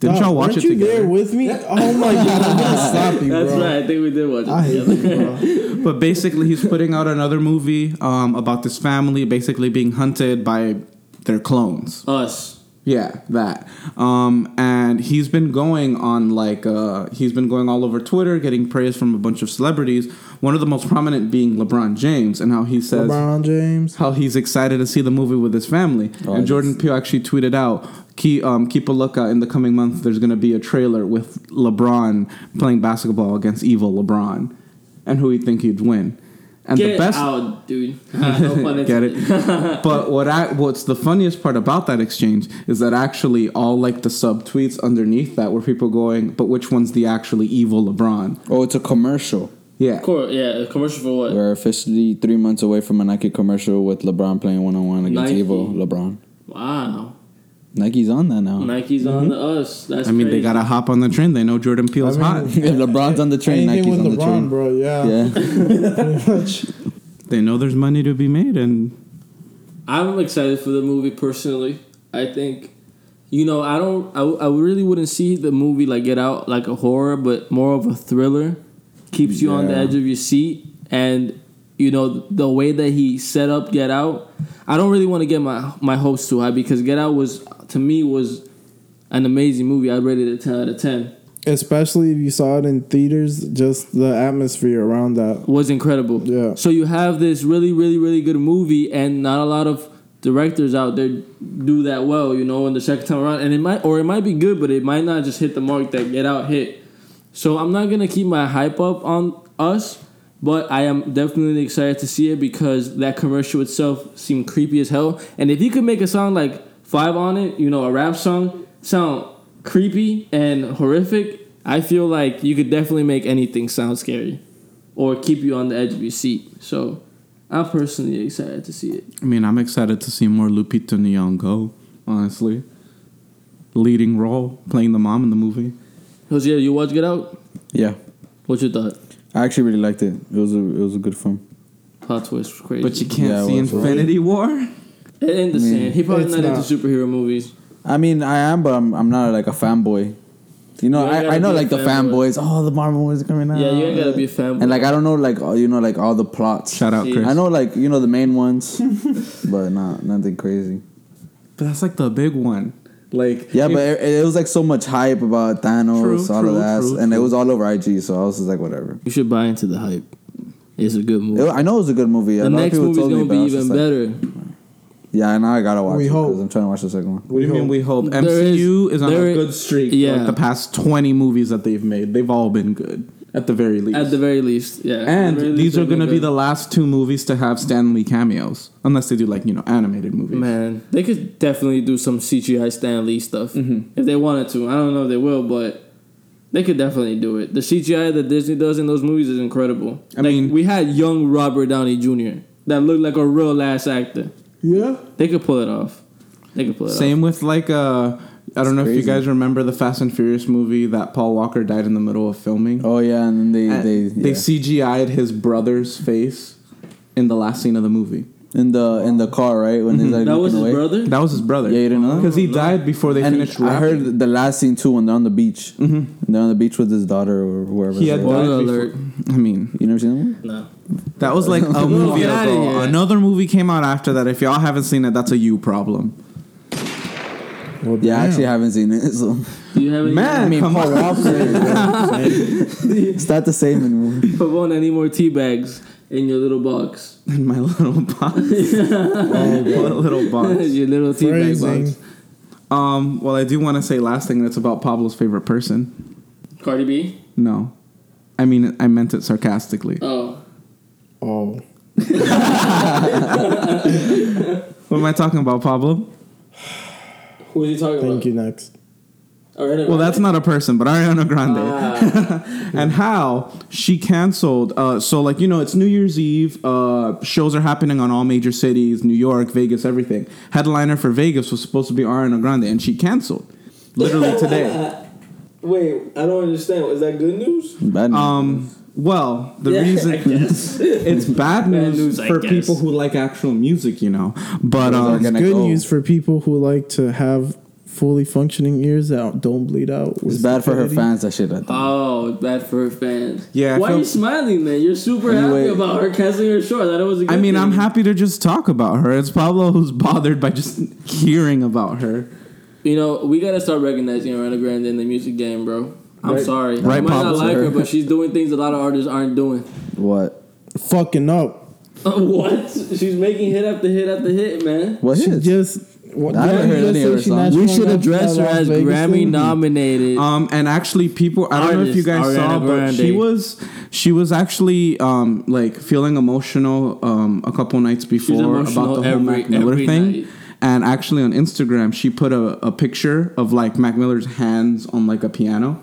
Didn't Dog, y'all watch weren't it you together? there with me? Oh my god, I'm gonna stop you, bro. That's right. I think we did watch it I hate together. you, bro. But basically, he's putting out another movie um, about this family basically being hunted by their clones. Us. Yeah, that. Um, and he's been going on like uh, he's been going all over Twitter, getting praise from a bunch of celebrities. One of the most prominent being LeBron James, and how he says LeBron James. how he's excited to see the movie with his family. Oh, and Jordan just- Peele actually tweeted out, keep, um, keep a lookout in the coming months. There's going to be a trailer with LeBron playing basketball against evil LeBron, and who he think he'd win. And Get the best, out, dude. no get it. but what I what's the funniest part about that exchange is that actually all like the sub tweets underneath that were people going, but which one's the actually evil LeBron? Oh, it's a commercial. Yeah. Of course, yeah. A commercial for what? We're officially three months away from a Nike commercial with LeBron playing one on one against Nike. Evo. LeBron. Wow. Nike's on that now. Nike's on mm-hmm. the us. That's I mean, crazy. they gotta hop on the train. They know Jordan Peele's I mean- hot. if LeBron's on the train, Anything Nike's with on the LeBron, train. bro. Yeah. Yeah. Pretty much. They know there's money to be made, and I'm excited for the movie personally. I think, you know, I don't, I, I really wouldn't see the movie like Get Out like a horror, but more of a thriller. Keeps you on the edge of your seat, and you know the way that he set up Get Out. I don't really want to get my my hopes too high because Get Out was to me was an amazing movie. I rated it ten out of ten. Especially if you saw it in theaters, just the atmosphere around that. was incredible. Yeah. So you have this really, really, really good movie, and not a lot of directors out there do that well. You know, in the second time around, and it might, or it might be good, but it might not just hit the mark that Get Out hit. So I'm not gonna keep my hype up on us, but I am definitely excited to see it because that commercial itself seemed creepy as hell. And if you could make a song like Five on it, you know, a rap song, sound creepy and horrific, I feel like you could definitely make anything sound scary or keep you on the edge of your seat. So I'm personally excited to see it. I mean, I'm excited to see more Lupita Nyong'o. Honestly, leading role, playing the mom in the movie. Jose, you watch Get Out? Yeah. What you thought? I actually really liked it. It was a it was a good film. Plot twist was crazy. But you can't Yeah, see was, right? Infinity War. It ain't the I mean, same. He probably it's not, not. into superhero movies. I mean, I am, but I'm I'm not like a fanboy. You know, You I, I know be a like the fanboys. Oh, the Marvel movies coming out. Yeah, you ain't gotta be a fanboy. And like I don't know like all- you know like all the plots. Shout out, Chris. I know like you know the main ones, but not nothing crazy. But that's like the big one. Like Yeah, but it, it was like so much hype about Thanos, True, all true, of that, true, and it was all over IG. So I was just like, whatever. you should buy into the hype. It's a good movie. It- I know it was a good movie. A the lot of next people movie's told gonna but be even just like- better. Yeah, now I gotta watch We it hope. I'm trying to watch the second one. What do you mean we hope? There MCU is- is, on there a good streak. yeah. Like the past 20 movies that they've made, they've all been good at the very least. At the very least, yeah. At the and these are going to be good. the last two movies to have Stan Lee cameos, unless they do like you know animated movies. Man, they could definitely do some CGI Stan Lee stuff mm-hmm. if they wanted to. I don't know if they will, but they could definitely do it. The CGI that Disney does in those movies is incredible. I Like, mean- we had young Robert Downey Jr. that looked like a real ass actor. Yeah. They could pull it off. They could pull it Same with like uh, I don't know if you guys remember the Fast and Furious movie that Paul Walker died in the middle of filming. Oh yeah, and then they And they they. CGI'd his brother's face in the last scene of the movie. In the in the car right when they're like. That was looking his away. brother. That was his brother. Yeah, you didn't know that? because he died before they And finished. I heard the last scene too when they're on the beach. Mm-hmm. They're on the beach with his daughter or whoever. he had died Spoiler before- alert. I mean, you never seen that one? No. that was like a movie ago. here. Another movie came out after that. If y'all haven't seen it, that's a you problem. Well, Yeah, I actually haven't seen it. So Do you have any? Man, I mean, come Paul on. Walker. it's not the same anymore. Put on any more tea bags in your little box. in my little box. what little box? your little tea bag box. Um, well, I do want to say last thing that's about Pablo's favorite person. Cardi B. No, I mean I meant it sarcastically. Oh. Oh. What am I talking about, Pablo? Who is he talking Thank about? Thank you. Next. Ariana Well, that's not a person, but Ariana Grande. Ah. and how she canceled. Uh, so, like you know, it's New Year's Eve. Uh, shows are happening on all major cities: New York, Vegas, everything. Headliner for Vegas was supposed to be Ariana Grande, and she canceled. Literally today. Wait, I don't understand. Is that good news? Bad news. Um. Well, the Yeah, reason it's bad news, news, for people who like actual music, you know. But um, gonna Good go. news for people who like to have fully functioning ears that don't bleed out. It's bad for her fans. That shit. I think. Oh, it's bad for her fans. Yeah, I Why are feel- you smiling, man? You're super Anyway. happy about her canceling her show. I thought it was a good I mean, thing. I'm happy to just talk about her. It's Pablo who's bothered by just hearing about her. You know, we gotta start recognizing Ariana Grande in the music game, bro. I'm Right. sorry. Right, I might not Pablo? like her, but she's doing things a lot of artists aren't doing. What? Fucking up. what? She's making hit after hit after hit, man. What She is? just. What, I haven't heard any of her songs. We should address her as Vegas Grammy thing? nominated. Um, and actually, people, I don't know if you guys Artist, saw, Ariana but she was she was actually um like feeling emotional um a couple nights before about the whole every- Mac Miller thing. night. And actually, on Instagram, she put a, a picture of like Mac Miller's hands on like a piano.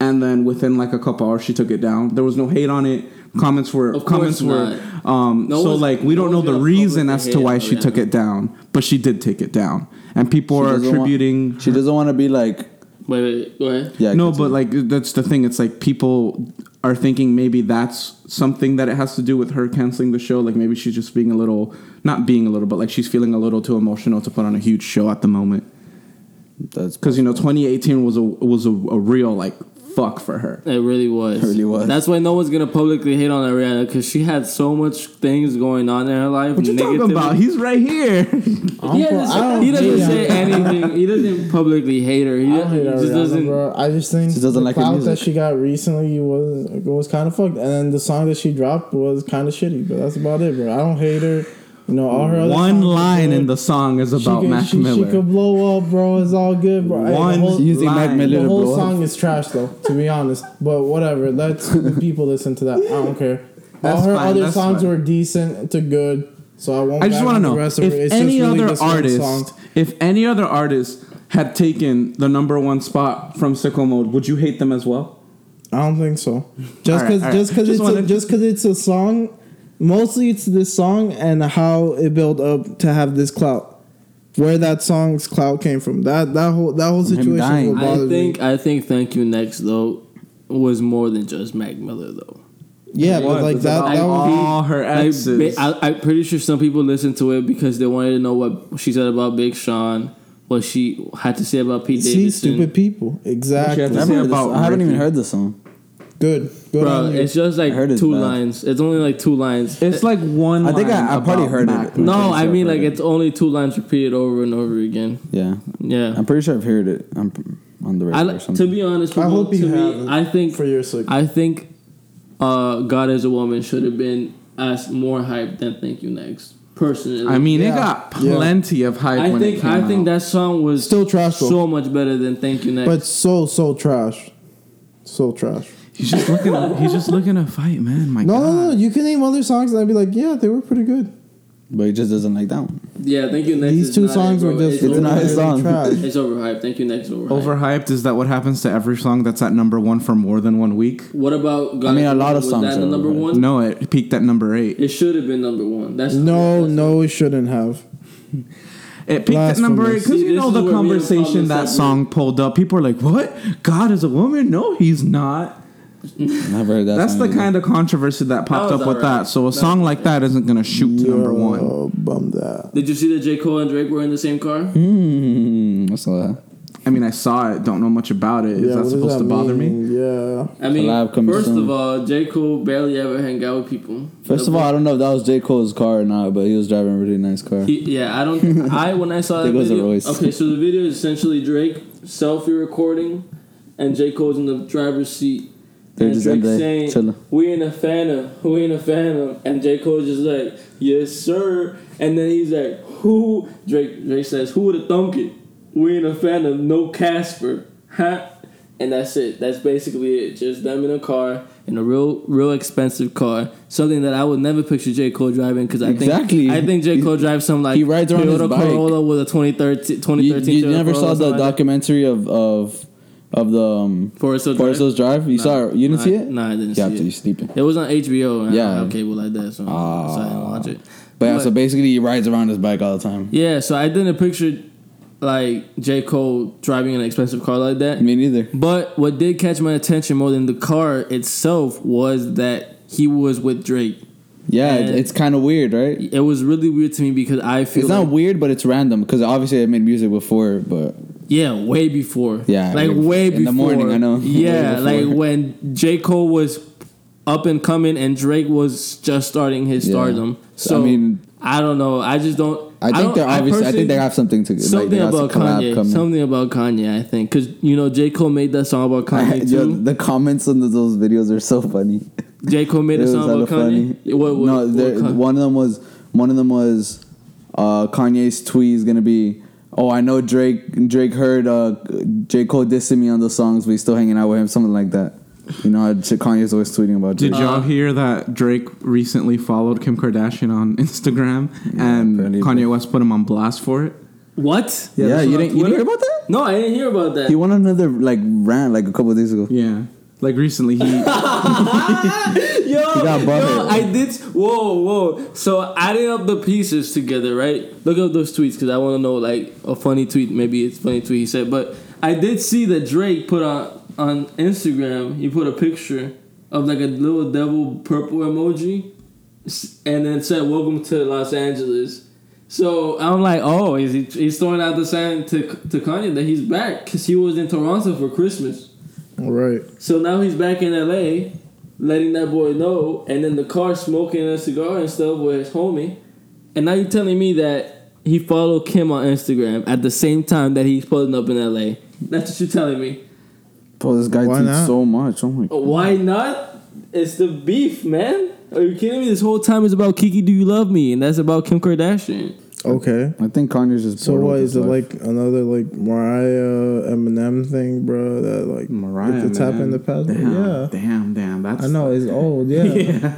And then within like a couple hours, she took it down. There was no hate on it. comments were Of course comments were um No so like we no don't know the reason as to why she took it down, but she did take it down. And people She are doesn't want- attributing she doesn't want to be like Wait, wait, go ahead. yeah. no, continue. but like that's the thing. It's like people are thinking maybe that's something that it has to do with her canceling the show. Like maybe she's just being a little, not being a little, but like she's feeling a little too emotional to put on a huge show at the moment. that's Because you know, 2018 was a was a, a real like fuck for her. It really was. It really was. That's why no one's gonna publicly hate on Ariana because she had so much things going on in her life. What you talking about? He's right here. He I doesn't, he doesn't hate say anything. He doesn't publicly hate her. He, I don't hate he just Ariana, doesn't. bro. I just think She doesn't the like her clout that she got recently was was kind of fucked, and then the song that she dropped was kind of shitty. But that's about it, bro. I don't hate her. You know, all her One line in the song is about could- Mac she, Miller. She could blow up, bro. It's all good, bro. Hey, One the whole, using Mac line. Miller the whole blow up. song is trash, though. To be honest, but whatever. Let the people listen to that. I don't care. That's all her fine, other that's songs fine. were decent to good, so I won't. I just want to know the rest of if it. It's any really other artist, if any other artist had taken the number one spot from Sicko Mode, would you hate them as well? I don't think so. Just Alright, because alright. just because Just it's a, just because it's a song. Mostly, it's this song and how it built up to have this clout. Where that song's clout came from. That that whole that whole situation dying. will I think. me. I think. Thank you. Next though was more than just Mac Miller though. Yeah, but like It's that about that would be all her Like, exes. ba- I, I'm pretty sure some people listened to it because they wanted to know what she said about Big Sean, what she had to say about Pete see Davidson. stupid people. Exactly. had to I, say about I haven't even heard the song. Good. Good Bro, it's just like I it's two bad. lines. It's only like two lines. it's like one. I think I- line I probably heard Mac it. No, I mean like heard it's only two lines repeated over and over again. Yeah, Yeah. I'm pretty sure I've heard it. I'm on the I, radio li- or to be honest, I people, hope you to me, have I think for your sake. I think uh, God as a woman should have been as more hype than Thank You Next. Personally, I mean, it Yeah. got Yeah. plenty of hype I when think it came I think that song was Still trash, so much better than Thank You Next. but so so trash. So trash. He's just looking. he's just looking to fight, man. My No, God. no, no. You can name other songs and I'd be like, yeah, they were pretty good. but he just doesn't like that one. yeah, Thank You Next. These is two not it, songs bro. were just It's not his really song. trash. It's overhyped. Thank You Next is overhyped. Overhyped is that what happens to every song that's at number one for more than one week? What about? God I mean, a lot of was songs that the are number overhyped. one? No, it peaked at number eight. It should have been number one. That's No, that's- no, it shouldn't have. It peaked at number eight Blasphemous. because See, you this know is the me and conversation that separate. song pulled up. People are like, "What? God is a woman? No, he's not." Never heard that. That's song the either. kind of controversy that popped That up with alright. that. So a That song like that isn't gonna shoot to number one. Oh, bummed out. Did you see that J Cole and Drake were in the same car? Hmm, I saw that. I mean, I saw it. Don't know much about it. Is Yeah, that what does supposed to bother me? Yeah. I mean, first soon. of all, J Cole barely ever hang out with people. First of all, I don't know if that was J Cole's car or not, but he was driving a really nice car. He, yeah, I don't. I when I saw that There goes a video. Royce. Okay, so the video is essentially Drake selfie recording, and J Cole's in the driver's seat. And just there saying, chilling. "We ain't a phantom, we in a phantom," and J Cole just like, "Yes, sir." And then he's like, "Who?" Drake Drake says, "Who would have thunk it? We ain't a fan of no Casper, huh?" And that's it. That's basically it. Just them in a car, in a real, real expensive car. Something that I would never picture J Cole driving because I Exactly. think I think J Cole drives some like He rides around his Toyota bike. Corolla with a 2013, You, 2013 you Toyota never Corolla, saw the something like that. documentary of of of the um, Forest Hill Forest Drive? Hills Drive? You Nah. saw it? You didn't Nah, see it? Nah, I didn't You see have to. You're sleeping. It was on HBO. And Yeah. have cable like that, so, Ah. so I didn't watch it. But yeah, But- so basically, he rides around his bike all the time. Yeah, so I didn't picture like J Cole driving an expensive car like that. Me neither. But what did catch my attention more than the car itself was that he was with Drake. Yeah, And- it's kind of weird, right? It was really weird to me because I feel It's like, not weird, but it's random because obviously I made music before, but Yeah, way before. Yeah, like way way before. In the morning, I know. Yeah, like when J Cole was up and coming and Drake was just starting his Yeah. stardom. So I mean- I don't know. I just don't. I think don't- they're obviously. I personally- think they have something to like, something got about some Kanye. coming. Something about Kanye. I think because you know J Cole made that song about Kanye Yo, too. the comments on those videos are so funny. J Cole made a song about Kanye. What, what, no, what one of them was one of them was uh, Kanye's tweet is gonna be. Oh, I know Drake. Drake heard uh, J Cole dissing me on the songs, but he's still hanging out with him. Something like that. You know, how Kanye's always tweeting about Drake. Did y'all hear that Drake recently followed Kim Kardashian on Instagram and Kanye West put him on blast for it? what? yeah, this you didn't. You didn't hear about that? No, I didn't hear about that. He went on another like rant like a couple of days ago. Yeah, like recently he Yo, yo, He got yo, butthurt. I did. Whoa, whoa. So adding up the pieces together, right? Look up those tweets because I want to know like a funny tweet. Maybe it's a funny tweet he said, but I did see that Drake put on on Instagram. He put a picture of like a little devil purple emoji, and then said "Welcome to Los Angeles." So I'm like, oh, is he, he's throwing out the sign to to Kanye that he's back because he was in Toronto for Christmas. Right. So now he's back in LA, letting that boy know, and then the car smoking a cigar and stuff with his homie. And now you're telling me that he followed Kim on Instagram at the same time that he's pulling up in LA. That's what you're telling me. Bro, this guy Why not? so much. Oh my oh, god. Why not? It's the beef, man. Are you kidding me? This whole time is about Kiki, do you love me? And that's about Kim Kardashian. Okay. I think Kanye's just. So bored what with is his it life. like another like Mariah Eminem thing, bro? That like Mariah, it's happened in the man. past. Damn, Yeah. damn, damn. That's I know it's old, yeah. yeah.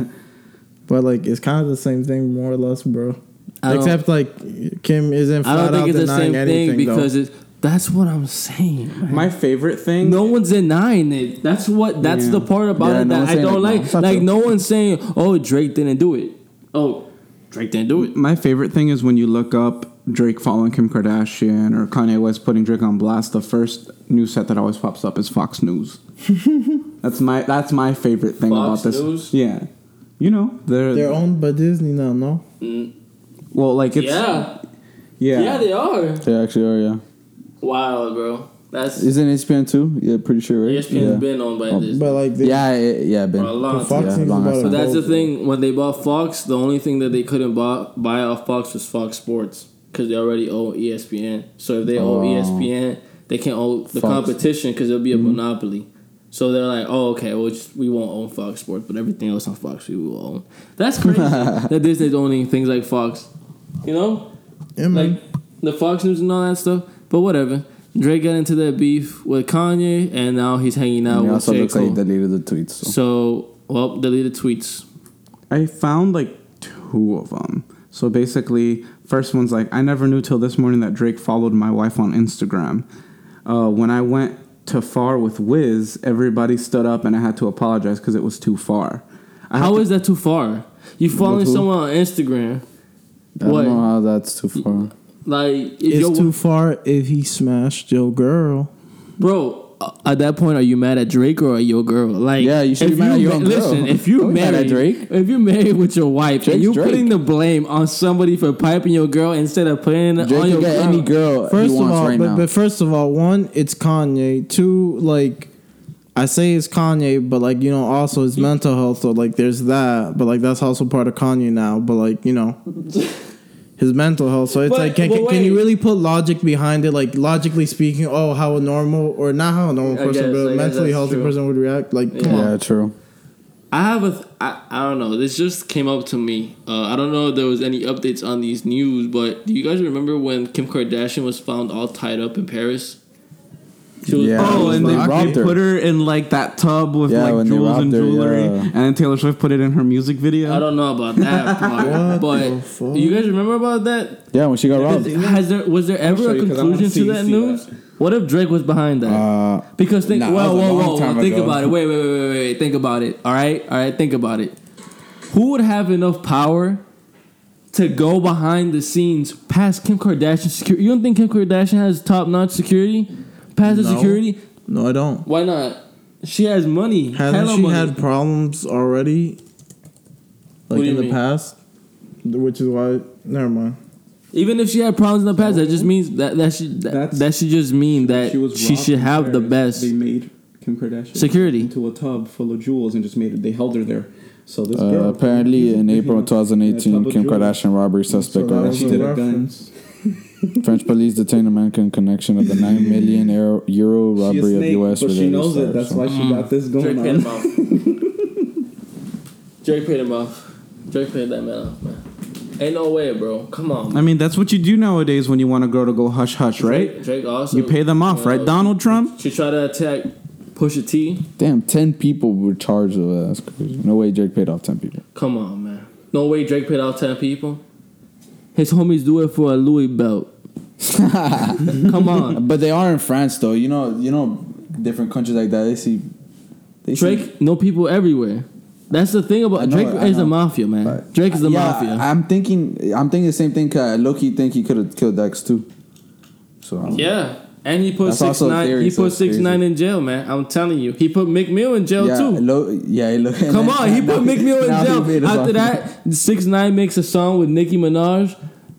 But like it's kind of the same thing, more or less, bro. I Except like Kim isn't I don't out think it's the same anything thing because though. it's, that's what I'm saying. man. My favorite thing. No one's denying it. That's what. That's Yeah. the part about Yeah, it no that one's I don't it, like. Like no one's saying, "Oh, Drake didn't do it." Oh, Drake didn't do it. My favorite thing is when you look up Drake following Kim Kardashian or Kanye West putting Drake on blast. The first news set that always pops up is Fox News. that's my that's my favorite thing Fox about this. News? Yeah, you know they're, They're owned by Disney now, no? Mm. well like it's yeah. yeah yeah, they are. They actually are, yeah. Wow, bro. That's Isn't ESPN too? Yeah, pretty sure, right? ESPN's yeah. been owned by Oh, this. But like they, yeah, yeah, yeah, Ben. For a long the Fox time. Yeah, long about ass But that's the thing. When they bought Fox, the only thing that they couldn't buy, buy off Fox was Fox Sports because they already own ESPN. So if they own Oh. ESPN, they can't own the Fox. Mm-hmm. competition because it'll be a monopoly. So they're like, oh, okay, well, just, we won't own Fox Sports, but everything else on Fox we will own. That's crazy that Disney's owning things like Fox. You know, Yeah, man. like the Fox News and all that stuff. But whatever. Drake got into that beef with Kanye, and now he's hanging out And he with also J. looks like he deleted the tweets. So. So, well, deleted tweets. I found like two of them. So basically, first one's like I never knew till this morning that Drake followed my wife on Instagram. Uh, when I went to far with Wiz, everybody stood up and I had to apologize because it was too far. I How to- is that too far? You following someone on Instagram? I What? don't know how that's too far. Like, if it's too far if he smashed your girl. bro. uh, At that point, are you mad at Drake or at your girl? Like, Yeah, you should be mad at your own girl. Listen, if you Don't mad married at Drake. if you're married with your wife, and Drake's you Drake. putting the blame on somebody for piping your girl instead of putting it Drake on your get girl. any girl First he of wants all, right but, now. but first of all, one, it's Kanye. Two, like I say it's Kanye, but like you know, also his mental health. So like, there's that. But like that's also part of Kanye now. But like you know, his mental health. So it's But- like, can, but can, can you really put logic behind it? Like logically speaking, oh, how a normal or not how a normal person, guess- but I a guess mentally healthy true. person would react. Like, come yeah, true. I have a, th- I, I don't know. This just came up to me. Uh, I don't know if there was any updates on these news, but do you guys remember when Kim Kardashian was found all tied up in Paris? She was, Yeah. Oh, and they, they her. put her in like that tub with Yeah, like jewels and robbed her, jewelry, yeah. and then Taylor Swift put it in her music video. I don't know about that part, but you guys remember about that? Yeah, when she got robbed. Has there was there ever a you 'cause I wanna conclusion to that news? What if Drake was behind that? Uh, because think, nah, whoa, that whoa, whoa, think ago. about it. Wait, wait, wait, wait, wait, wait. Think about it. All right, all right. Think about it. Who would have enough power to go behind the scenes past Kim Kardashian security? You don't think Kim Kardashian has top notch security? Past the No. security? No, I don't. Why not? She has money. Hasn't hella she money. had problems already? Like in the mean? past, which is why. Never mind. Even if she had problems in the past, that just means that that should that, that should just mean that she, robbed should have the best. They made Kim Kardashian Security. into a tub full of jewels and just made it. They held her there. So this Uh, girl apparently, in April 2018, Kim Kardashian robbery suspect that was arrested. French police detained a man in connection of the 9 million euro, euro She a robbery of snake, U.S. but she related knows it. That's So- why she got this Drake going paid him off. Drake paid him off. Drake paid that man off, man. Ain't no way, bro. Come on. I mean, that's what you do nowadays when you want a girl to go hush hush, right? Drake, Drake also. You pay them off, uh, right? Donald Trump. She tried to attack Pusha T. Damn, 10 people were charged of that. That's crazy. No way Drake paid off 10 people. Come on, man. No way Drake paid off 10 people. His homies do it for a Louis belt. Come on. But they are in France, though. You know, you know, different countries like that. They see. They see- Drake, no people everywhere. That's the thing about know, Drake is the know. mafia, man. But- Drake is the yeah, mafia. I'm thinking. I'm thinking the same thing. Cause Loki think he could have killed X too. So yeah. And he put That's six nine. he so put six crazy. nine in jail, man. I'm telling you. He put Meek Mill in jail yeah, too. Lo, yeah. Lo, Come on, he put Meek Mill in jail. After that, six nine makes a song with Nicki Minaj,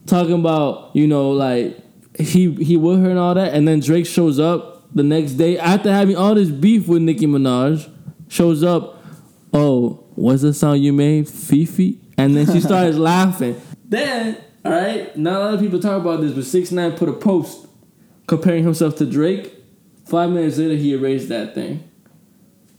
talking about you know like he he with her and all that, and then Drake shows up the next day after having all this beef with Nicki Minaj, shows up. Oh, what's the song you made, FEFE? And then she starts laughing. Then, all right, not a lot of people talk about this, but six nine put a post comparing himself to Drake. Five minutes later, he erased that thing.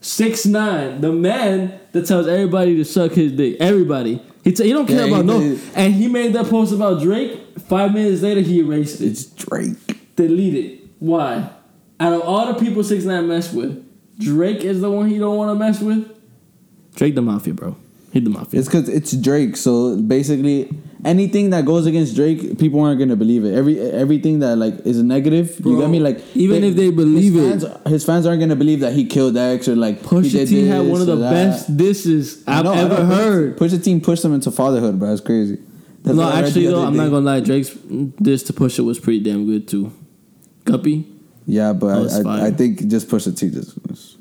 Six nine, the man that tells everybody to suck his dick. Everybody. He, t- he don't care Yeah, about no. did. And he made that post about Drake. Five minutes later, he erased it. It's Drake. Deleted. Why? Out of all the people Six Nine mess with, Drake is the one he don't want to mess with. Drake the mafia, bro. He the mafia. It's because it's Drake. So basically, anything that goes against Drake, people aren't gonna believe it. Every everything that like is negative, you Bro, get me? Like even if they believe his it- his fans aren't gonna believe that he killed X or like Pusha T had one of the best disses I've know, ever heard. Push the team pushed him into fatherhood, bro. It's crazy. That's no, what I read actually though, I'm not gonna lie. Drake's diss to Pusha was pretty damn good too. Duppy. Yeah, but I, I. I think just push the T just.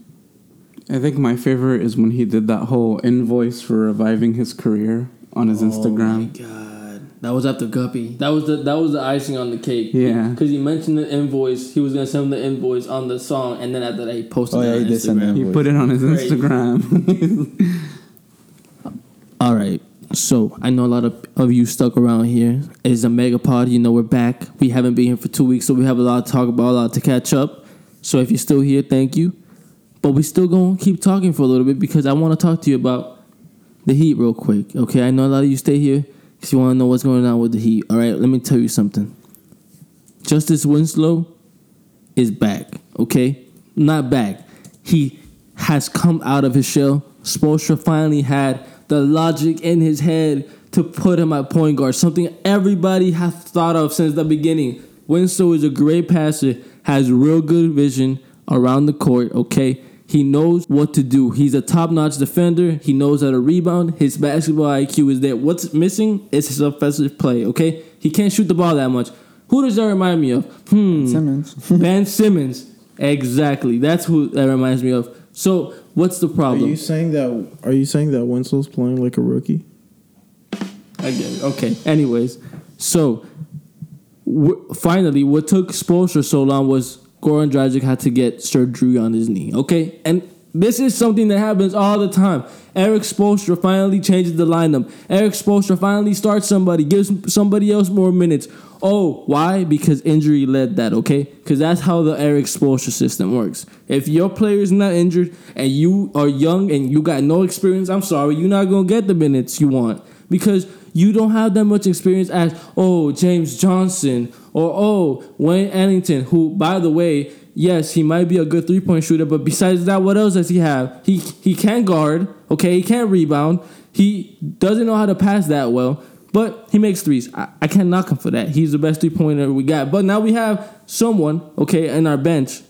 Was- I think my favorite is when he did that whole invoice for reviving his career on his Oh Instagram. my god, that was after Duppy. That was the that was the icing on the cake. Yeah. because he mentioned the invoice. He was gonna send him the invoice on the song, and then after that, he posted Oh, it yeah, on he did send Instagram. the He put it on his Crazy. Instagram. All right. So I know a lot of, of you stuck around here. It's a mega pod. You know we're back. We haven't been here for two weeks, so we have a lot to talk about, a lot to catch up. So if you're still here, thank you. But we still gonna keep talking for a little bit because I want to talk to you about the Heat real quick. Okay, I know a lot of you stay here because you want to know what's going on with the Heat. All right, let me tell you something. Justise Winslow is back. Okay, not back. He has come out of his shell. Spoelstra finally had the logic in his head to put him at point guard. Something everybody has thought of since the beginning. Winslow is a great passer, has real good vision around the court. Okay, he knows what to do. He's a top-notch defender. He knows how to rebound. His basketball IQ is there. What's missing is his offensive play. Okay, he can't shoot the ball that much. Who does that remind me of? Hmm. Simmons. Ben Simmons. Exactly. That's who that reminds me of. So what's the problem? Are you saying that? Are you saying that Winslow's playing like a rookie? I get it. Okay. Anyways, so w- finally, what took Spoelstra so long was Goran Dragic had to get surgery on his knee. Okay, and this is something that happens all the time. Erik Spoelstra finally changes the lineup. Erik Spoelstra finally starts somebody, gives somebody else more minutes. Oh, why? Because injury led that. Okay, because that's how the Erik Spoelstra system works. If your player is not injured and you are young and you got no experience, I'm sorry, you're not gonna get the minutes you want because you don't have that much experience as oh James Johnson or oh Wayne Ellington, who by the way, yes, he might be a good three point shooter, but besides that, what else does he have? He he can't guard, okay, he can't rebound, he doesn't know how to pass that well, but he makes threes. I, I can't knock him for that. He's the best three pointer we got. But now we have someone, okay, in our bench.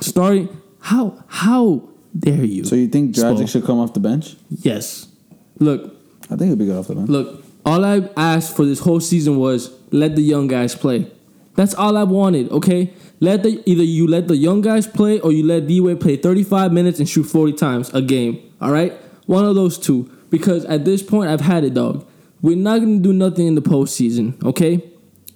Starting how how dare you? So you think Dragic should come off the bench? yes. Look, I think he'll be good off the bench. Look, all I asked for this whole season was let the young guys play. That's all I wanted, okay? Let the either you let the young guys play or you let D Wade play 35 minutes and shoot 40 times a game. All right? One of those two. Because at this point I've had it, dog. We're not gonna do nothing in the postseason, okay?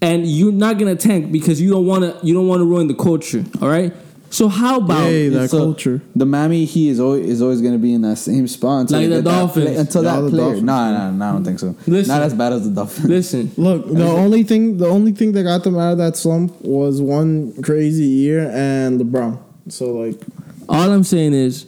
And you're not gonna tank because you don't wanna you don't wanna ruin the culture, all right? So how about Hey, that So, culture. The Mammy he is always is always gonna be in that same spot until Like the get that play- until Yeah, that the player. Dolphins. Nah, nah, nah, I don't think so. Listen. Not as bad as the Dolphins. listen, Look, the only thing, the only thing that got them out of that slump was one crazy year and LeBron. So like, All I'm saying is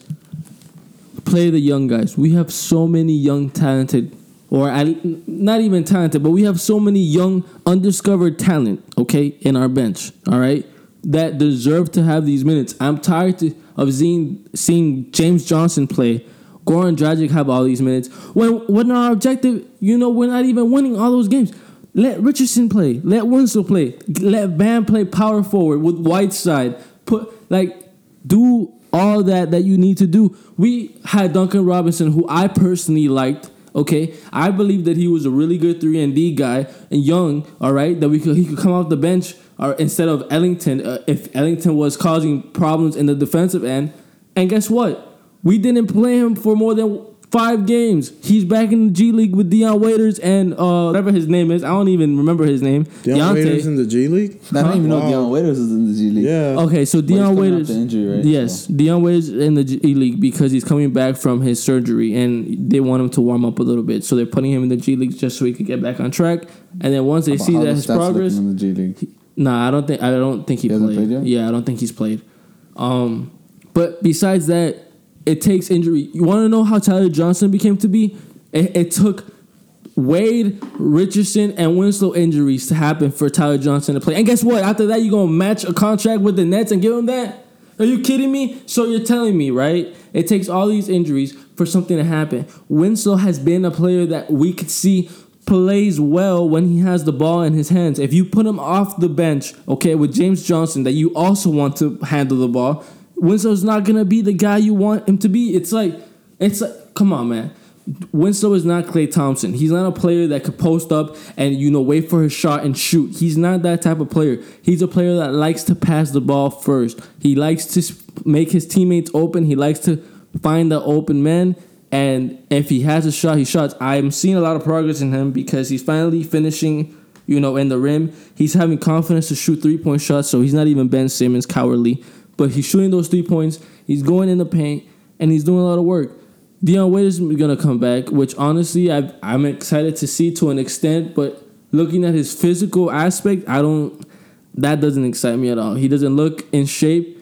play the young guys. We have so many young talented or I, not even talented, but we have so many young undiscovered talent, okay, in our bench, all right? That deserve to have these minutes. I'm tired to, of seeing seeing James Johnson play, Goran Dragic have all these minutes. When when our objective, you know, we're not even winning all those games. Let Richardson play. Let Winslow play. Let Bam play power forward with Whiteside. Put like do all that that you need to do. We had Duncan Robinson, who I personally liked. Okay, I believe that he was a really good three and D guy and young. All right, that we could he could come off the bench or instead of Ellington uh, if Ellington was causing problems in the defensive end. And guess what? We didn't play him for more than five games. He's back in the G League with Dion Waiters and uh, whatever his name is. I don't even remember his name. Dion Waiters in the G League. I don't even know Wow. Dion Waiters is in the G League. Yeah. Okay, so But he's Dion coming off Waiters. the injury, right? Yes, Dion Waiters in the G League because he's coming back from his surgery and they want him to warm up a little bit. So they're putting him in the G League just so he could get back on track. And then once they How see that his stats looking progress, in the G League. Nah, I don't think I don't think he, He played. played? Yeah, I don't think he's played. Um, but besides that, it takes injury. You want to know how Tyler Johnson became to be? It, it took Wade, Richardson, and Winslow injuries to happen for Tyler Johnson to play. And guess what? After that, you're gonna match a contract with the Nets and give him that? Are you kidding me? So you're telling me, right? It takes all these injuries for something to happen. Winslow has been a player that we could see plays well when he has the ball in his hands. If you put him off the bench, okay, with James Johnson, that you also want to handle the ball, Winslow's not gonna be the guy you want him to be. It's like, it's like, come on, man. Winslow is not Klay Thompson. He's not a player that could post up and you know wait for his shot and shoot. He's not that type of player. He's a player that likes to pass the ball first. He likes to make his teammates open. He likes to find the open man. And if he has a shot, he shots. I'm seeing a lot of progress in him because he's finally finishing, you know, in the rim. He's having confidence to shoot three point shots, so he's not even Ben Simmons cowardly. But he's shooting those three points. He's going in the paint and he's doing a lot of work. Dion Waiters is gonna come back, which honestly I I'm excited to see to an extent. But looking at his physical aspect, I don't. That doesn't excite me at all. He doesn't look in shape,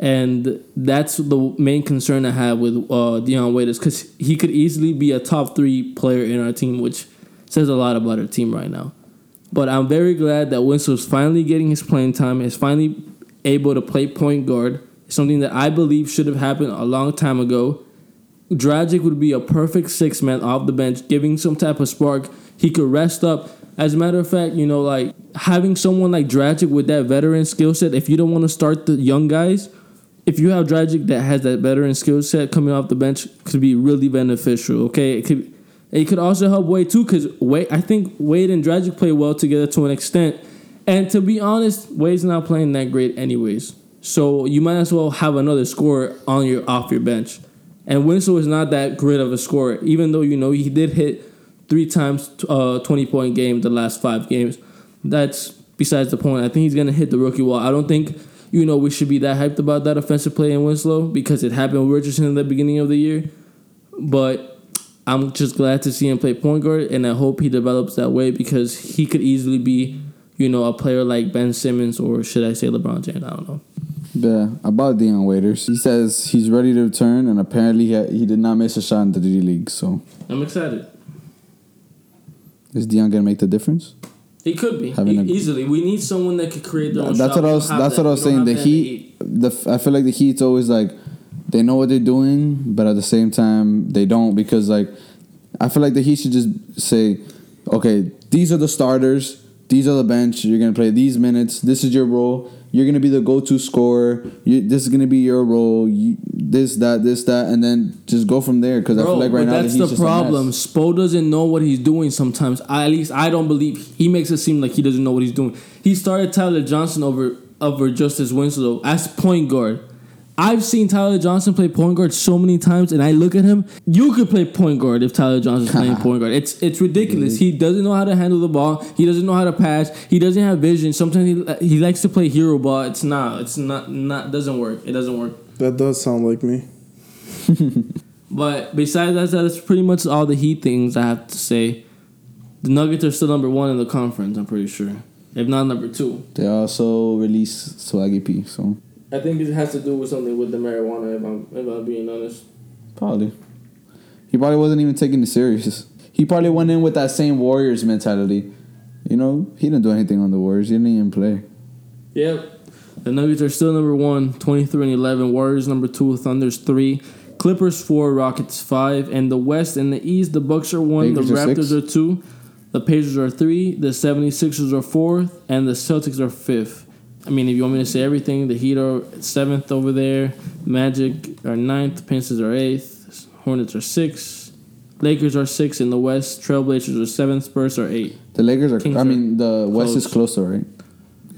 and that's the main concern I have with uh, Dion Waiters because he could easily be a top three player in our team, which says a lot about our team right now. But I'm very glad that Winslow's finally getting his playing time. Is finally able to play point guard. Something that I believe should have happened a long time ago. Dragic would be a perfect six man off the bench, giving some type of spark. He could rest up. As a matter of fact, you know, like having someone like Dragic with that veteran skill set, if you don't want to start the young guys, if you have Dragic that has that veteran skill set coming off the bench, could be really beneficial. Okay, it could. It could also help Wade too, because Wade. I think Wade and Dragic play well together to an extent. And to be honest, Wade's not playing that great anyways. So you might as well have another scorer on your off your bench. And Winslow is not that great of a scorer, even though you know he did hit three times uh, twenty point game the last five games. That's besides the point. I think he's gonna hit the rookie wall. I don't think you know we should be that hyped about that offensive play in Winslow because it happened with Richardson in the beginning of the year. But I'm just glad to see him play point guard, and I hope he develops that way because he could easily be, you know, a player like Ben Simmons or should I say LeBron James? I don't know. Yeah, about Dion Waiters. He says he's ready to return, and apparently he, he did not miss a shot in the G League. So I'm excited. is Dion gonna make the difference? He could be Having E- a- easily. We need someone that could create their own. That's shot. what I was. That's that. what I was saying. The Heat. The I feel like the Heat's always like they know what they're doing, but at the same time they don't because like I feel like the Heat should just say, okay, these are the starters. These are the bench. You're gonna play these minutes. This is your role. You're gonna be the go-to scorer. You, this is gonna be your role. You, this, that, this, that, and then just go from there. Because I feel like right now that's the, the, Heat's just a mess. problem. Spo doesn't know what he's doing sometimes. I, at least I don't believe he makes it seem like he doesn't know what he's doing. He started Tyler Johnson over over Justise Winslow as point guard. I've seen Tyler Johnson play point guard so many times, and I look at him. You could play point guard if Tyler Johnson's playing point guard. It's it's ridiculous. He doesn't know how to handle the ball. He doesn't know how to pass. He doesn't have vision. Sometimes he, he likes to play hero ball. It's not. It's not. Not doesn't work. It doesn't work. That does sound like me. But besides that, that's pretty much all the Heat things I have to say. The Nuggets are still number one in the conference. I'm pretty sure, if not number two. They also released Swaggy P. So I think it has to do with something with the marijuana. If I'm if I'm being honest. Probably. He probably wasn't even taking it serious. He probably went in with that same Warriors mentality. You know, he didn't do anything on the Warriors. He didn't even play. Yep. The Nuggets are still number one, 23 and 11. Warriors number two, Thunder's three. Clippers four, Rockets five. And the West and the East, the Bucks are one, Lakers the are Raptors six. are two, the Pacers are three, the 76ers are fourth, and the Celtics are fifth. I mean, if you want me to say everything, the Heat are seventh over there. Magic are ninth. Pacers are eighth. Hornets are sixth. Lakers are six in the West. Trailblazers are seventh. Spurs are eight. The Lakers are. Kings I mean, the West is closer, right?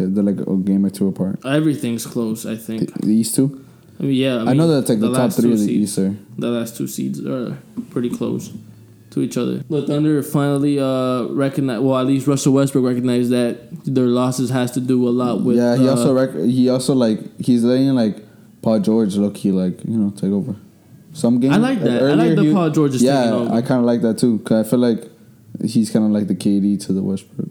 They're like a game or two apart. Everything's close, I think. the East too. I mean, yeah. I, I, know that's like the, top three two of the seeds- East are. The last two seeds are pretty close to each other. The Thunder finally uh recognize. Well, at least Russell Westbrook recognized that their losses has to do a lot with. yeah, he uh, also rec- he also like he's letting like Paul George look he like you know take over. Some game. I like that. I earlier like the he- Paul George Yeah, taking over. I kind of like that too. Cause I feel like he's kind of like the KD to the Westbrook.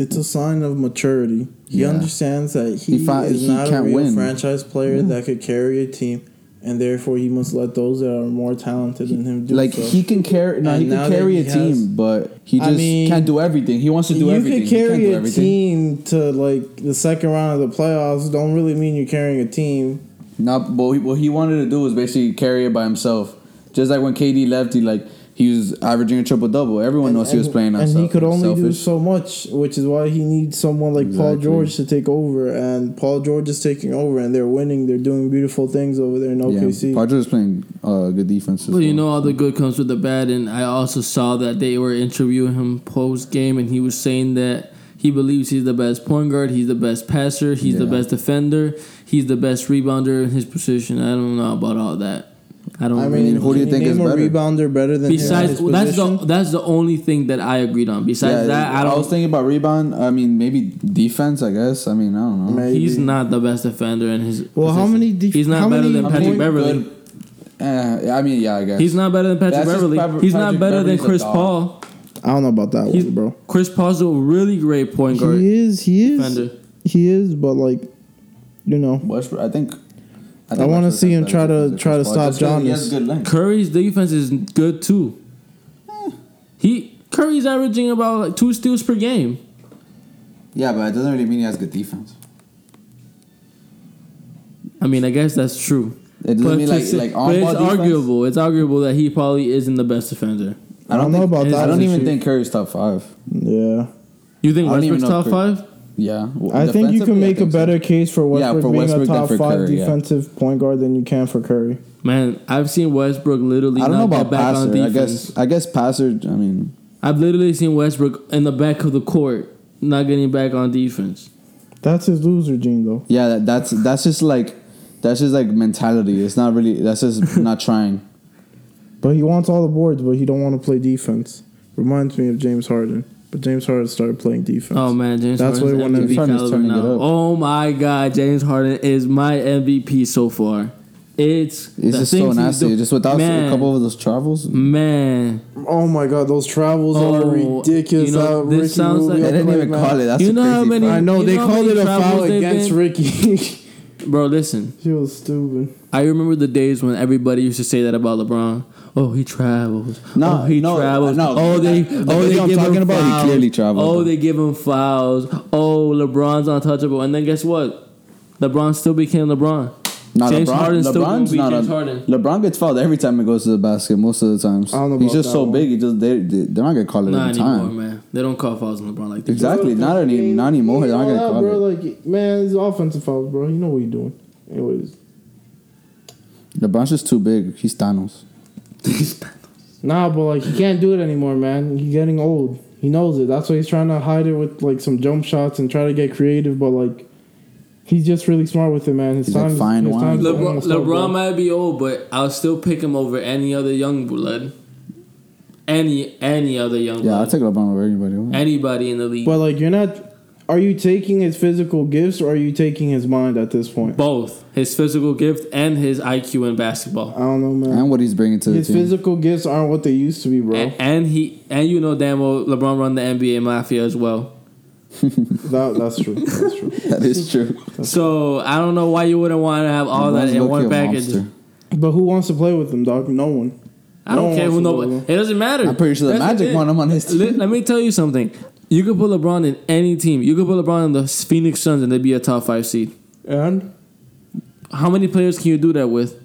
It's a sign of maturity. He Yeah. understands that he, He fi- is he not a real win. franchise player that could carry a team, and therefore he must let those that are more talented than him do like so. he can carry. No, And he can carry he a has- team, but he I just mean, can't do everything. He wants to do you everything. He can't carry a everything. team to like the second round of the playoffs. Don't really mean you're carrying a team. Not, but what he wanted to do was basically carry it by himself. Just like when KD left, he like he was averaging a triple double. Everyone knows he was playing on and he could only do so much, which is why he needs someone like Paul George to take over. And Paul George is taking over, and they're winning. They're doing beautiful things over there in OKC. Yeah, Paul George is playing uh, good defense. as But you know, all the good comes with the bad, and I also saw that they were interviewing him post game, and he was saying that he believes he's the best point guard, he's the best passer, he's the best defender, he's the best rebounder in his position. I don't know about all that. I don't. I mean, know. who do you think name is a better? rebounder better than besides him that's his the that's the only thing that I agreed on. Besides that, I I was thinking about rebound. I mean, maybe defense. I guess. I mean, I don't know. Maybe. He's not the best defender in his. Well, how many def- he's not how better many than Patrick Beverley. Good- Eh, I mean, yeah, I guess He's not better than Patrick That's Beverley. Pat- he's not better than Beverley's a Chris. Paul. I don't know about that He's- one, bro. Chris Paul's a really great point guard He is. He is. defender. He is. But like, you know, Westbrook. I think. I wanna see him try to- try to stop just 'cause He Giannis. has good length. Curry's defense is good too. Eh. He Curry's averaging about like two steals per game. Yeah, but it doesn't really mean he has good defense. I mean, I guess that's true. It doesn't mean to like say- like but on it's defense. arguable. It's arguable that he probably isn't the best defender. I don't know think- about that. I don't even issue. think Curry's top five. Yeah, You think I Westbrook's top if five? Yeah, Well, I think you can I make a think so. better case for Yeah, Westbrook for being Westbrook a top five Curry, yeah. defensive point guard than you can for Curry. Man, I've seen Westbrook literally I don't know about get back on passer. I guess I guess passer. I mean, I've literally seen Westbrook in the back of the court not getting back on defense. That's his loser gene, though. yeah, that, that's that's just like that's just like mentality. It's not really. That's just not trying. But he wants all the boards, but he don't want to play defense. Reminds me of James Harden. But James Harden started playing defense. Oh man, James That's Harden's why when MVP caliber it now. up. Oh my God, James Harden is my MVP so far. It's It's just so nasty. do- Just without man, a couple of those travels, Man, Oh my god, those travels Oh, are ridiculous. you know, this Ricky sounds like- they didn't played, even man. call it. That's You the know how many- part. I know they know called it a foul against been? Ricky. bro, listen. she was stupid. I remember the days when everybody used to say that about LeBron. Oh, he travels. No, oh, he no, travels. no. Oh, they. That- the oh, they video I'm give talking him about, he fouls. clearly traveled, Oh, they give him fouls. Oh, LeBron's untouchable. And then guess what? LeBron still became LeBron. No, James LeBron, Harden's still gonna LeBron's be not James a, Harden. LeBron gets fouled every time he goes to the basket. Most of the times, I don't know he's just that so one. big. He just they, they they're not gonna call it Not every anymore, time. man. They don't call fouls on LeBron like this. Exactly, not any, not anymore. They're not gonna All call bro, it. Like, man, it's offensive fouls, bro. You know what you're doing. Anyways, LeBron's just too big. He's Thanos. Nah, but like he can't do it anymore, man. He's getting old. He knows it. That's why he's trying to hide it with like some jump shots and try to get creative. But like, he's just really smart with it, man. His He's like time, fine his wine. time's LeBron, almost up, LeBron might be old, but I'll still pick him over any other young blood. Any any other young Yeah, I'll take LeBron over anybody. Anybody in the league. But like, you're not. Are you taking his physical gifts or are you taking his mind at this point? Both his physical gift and his IQ in basketball. I don't know, man. and what he's bringing to the His team. physical gifts aren't what they used to be, bro. And, and he and you know damn well LeBron run the NBA mafia as well. that, that's true. That's true. that is true. So I don't know why you wouldn't want to have all that in one package. monster. But who wants to play with him, dog? No one. I No don't one care who wants to nobody. It doesn't matter. I'm pretty sure the That's Magic it. want him on his team. Let, let me tell you something. You could put LeBron in any team. You could put LeBron in the Phoenix Suns and they'd be a top five seed. And How many players can you do that with?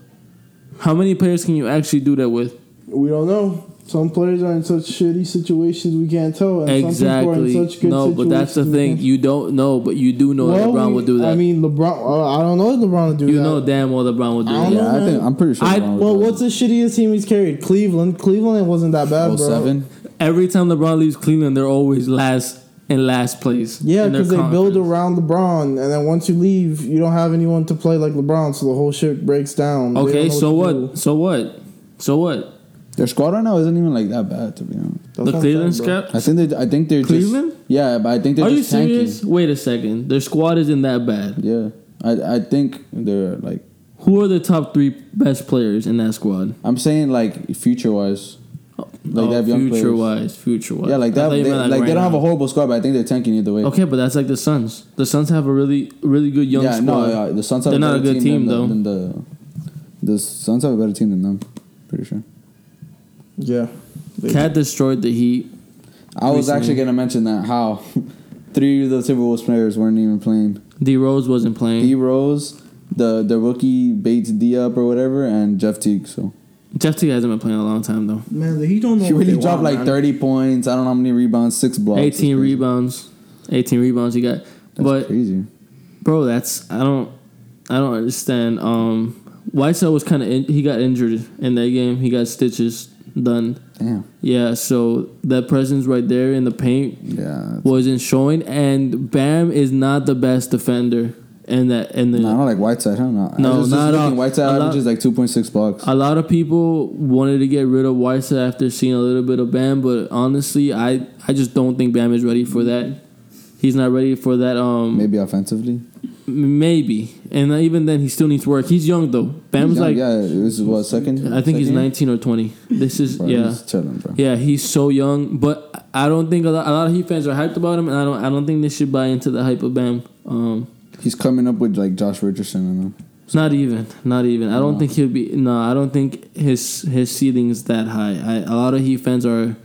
How many players can you actually do that with? we don't know. Some players are in such shitty situations we can't tell, and some people are in Exactly. such good No, but that's the thing. can't- You don't know, but you do know Well, LeBron we- would do that. I mean, LeBron. Uh, I don't know if LeBron would do you that. know damn well LeBron would do I that. know. Yeah, I think I'm pretty sure. I- would Well, do what's the shittiest team he's carried? Cleveland. Cleveland it wasn't that bad, that. bro. 07? Every time LeBron leaves Cleveland, they're always last in last place. Yeah, because they build around LeBron, and then once you leave, you don't have anyone to play like LeBron, so the whole shit breaks down. Okay, don't so what? So what? So what? Their squad right now isn't even like that bad, to be honest. That's the I'm Cleveland saying, bro. scrap? I think they. I think they're Cleveland? Just, yeah, but I think they're Are you just tanking. serious? Wait a second. Their squad isn't that bad. Yeah, I I think they're like. Who are the top three best players in that squad? I'm saying like future wise. Like they oh, have young future players. wise, future wise. Yeah, like that. They, meant, like, right they don't have a horrible squad, but I think they're tanking either way. Okay, but that's like the Suns. The Suns have a really, really good young yeah, squad. no, yeah, the Suns have They're a not better a good team, than though. The, than the the Suns have a better team than them. Pretty sure. Yeah. They- KAT destroyed the Heat. I was Recently. actually gonna mention that how three of the Timberwolves players weren't even playing. D Rose wasn't playing. D Rose, the the rookie Bates-Diop or whatever, and Jeff Teague. So Jeff Teague hasn't been playing a long time though. Man, he don't know. he really dropped want, like man. 30 points. I don't know how many rebounds, six blocks. 18 rebounds. 18 rebounds he got. That's but crazy. bro, that's I don't I don't understand. Um Whiteside was kind of in, he got injured in that game. He got stitches done. Damn. Yeah, so that presence right there in the paint Yeah. wasn't showing and Bam is not the best defender in that in the No, not like Whiteside, huh? No, No, I just not all. Whiteside lot- averages like 2.6 blocks. A lot of people wanted to get rid of Whiteside after seeing a little bit of Bam, but honestly, I, I just don't think Bam is ready for that. He's not ready for that. Um, Maybe offensively. Maybe, and even then, he still needs work. He's young though. Bam's young, like, yeah, this is what second. I think he's second year? 19 or 20. This is Bro, yeah, he's chilling, bro. yeah. He's so young, but I don't think a lot, a lot of Heat fans are hyped about him, and I don't I don't think they should buy into the hype of Bam. Um, He's coming up with like Josh Richardson and them. Not even, not even. I don't No. think he'll be. No, I don't think his his ceiling is that high. I, a lot of Heat fans are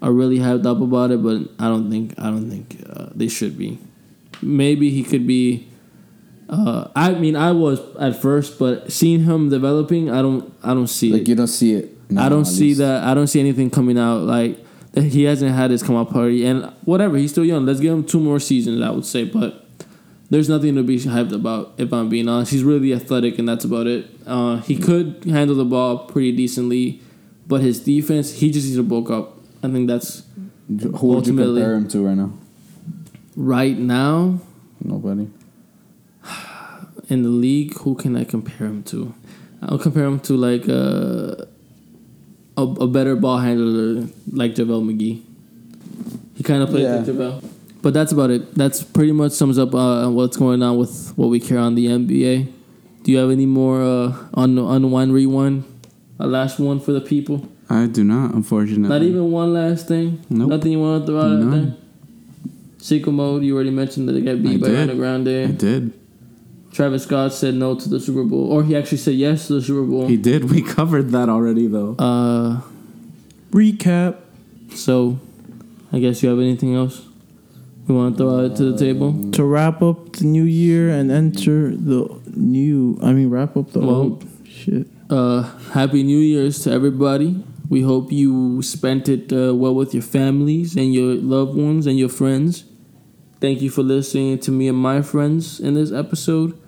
are really hyped up about it, but I don't think I don't think uh, they should be. Maybe he could be. Uh, I mean, I was at first, but seeing him developing, I don't, I don't see Like it. you don't see it. now, I don't see least. that. I don't see anything coming out like that. He hasn't had his come out party, and whatever. He's still young. Let's give him two more seasons. I would say, but there's nothing to be hyped about. If I'm being honest, he's really athletic, and that's about it. Uh, he could handle the ball pretty decently, but his defense, he just needs to bulk up. I think that's Who would you compare him to right now? right now Nobody. In the league. Who can I compare him to? I'll compare him to like uh, a a better ball handler like JaVale McGee. He kind of plays Yeah. like JaVale. But that's about it. That's pretty much sums up uh, what's going on with what we care on the NBA. Do you have any more uh, on unwind rewind? A last one for the people. I do not, unfortunately. Not even one last thing. Nope. Nothing you want to throw out None. there. Sicko mode. You already mentioned that they got beat I by did. Ariana Grande. I did. Travis Scott said no to the Super Bowl, or he actually said yes to the Super Bowl. He did. We covered that already, though. Uh, Recap. so I guess you have anything else we want to throw out to the table? To wrap up the new year and enter the new. I mean, wrap up the Well- old shit. Uh, Happy New Year's to everybody. We hope you spent it uh, well with your families and your loved ones and your friends. Thank you for listening to me and my friends in this episode.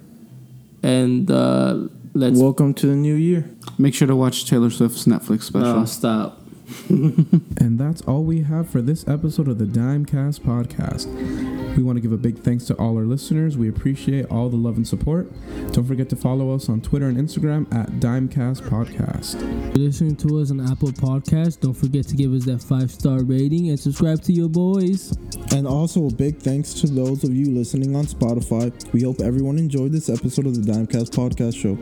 And uh, let's Welcome to the new year. Make sure to watch Taylor Swift's Netflix special. no, stop. And that's all we have for this episode of the Dimecast podcast. We want to give a big thanks to all our listeners. We appreciate all the love and support. Don't forget to follow us on Twitter and Instagram at Dimecast Podcast. listening to us on Apple Podcasts. Don't forget to give us that five star rating and subscribe to your boys. And also a big thanks to those of you listening on Spotify. We hope everyone enjoyed this episode of the Dimecast Podcast Show.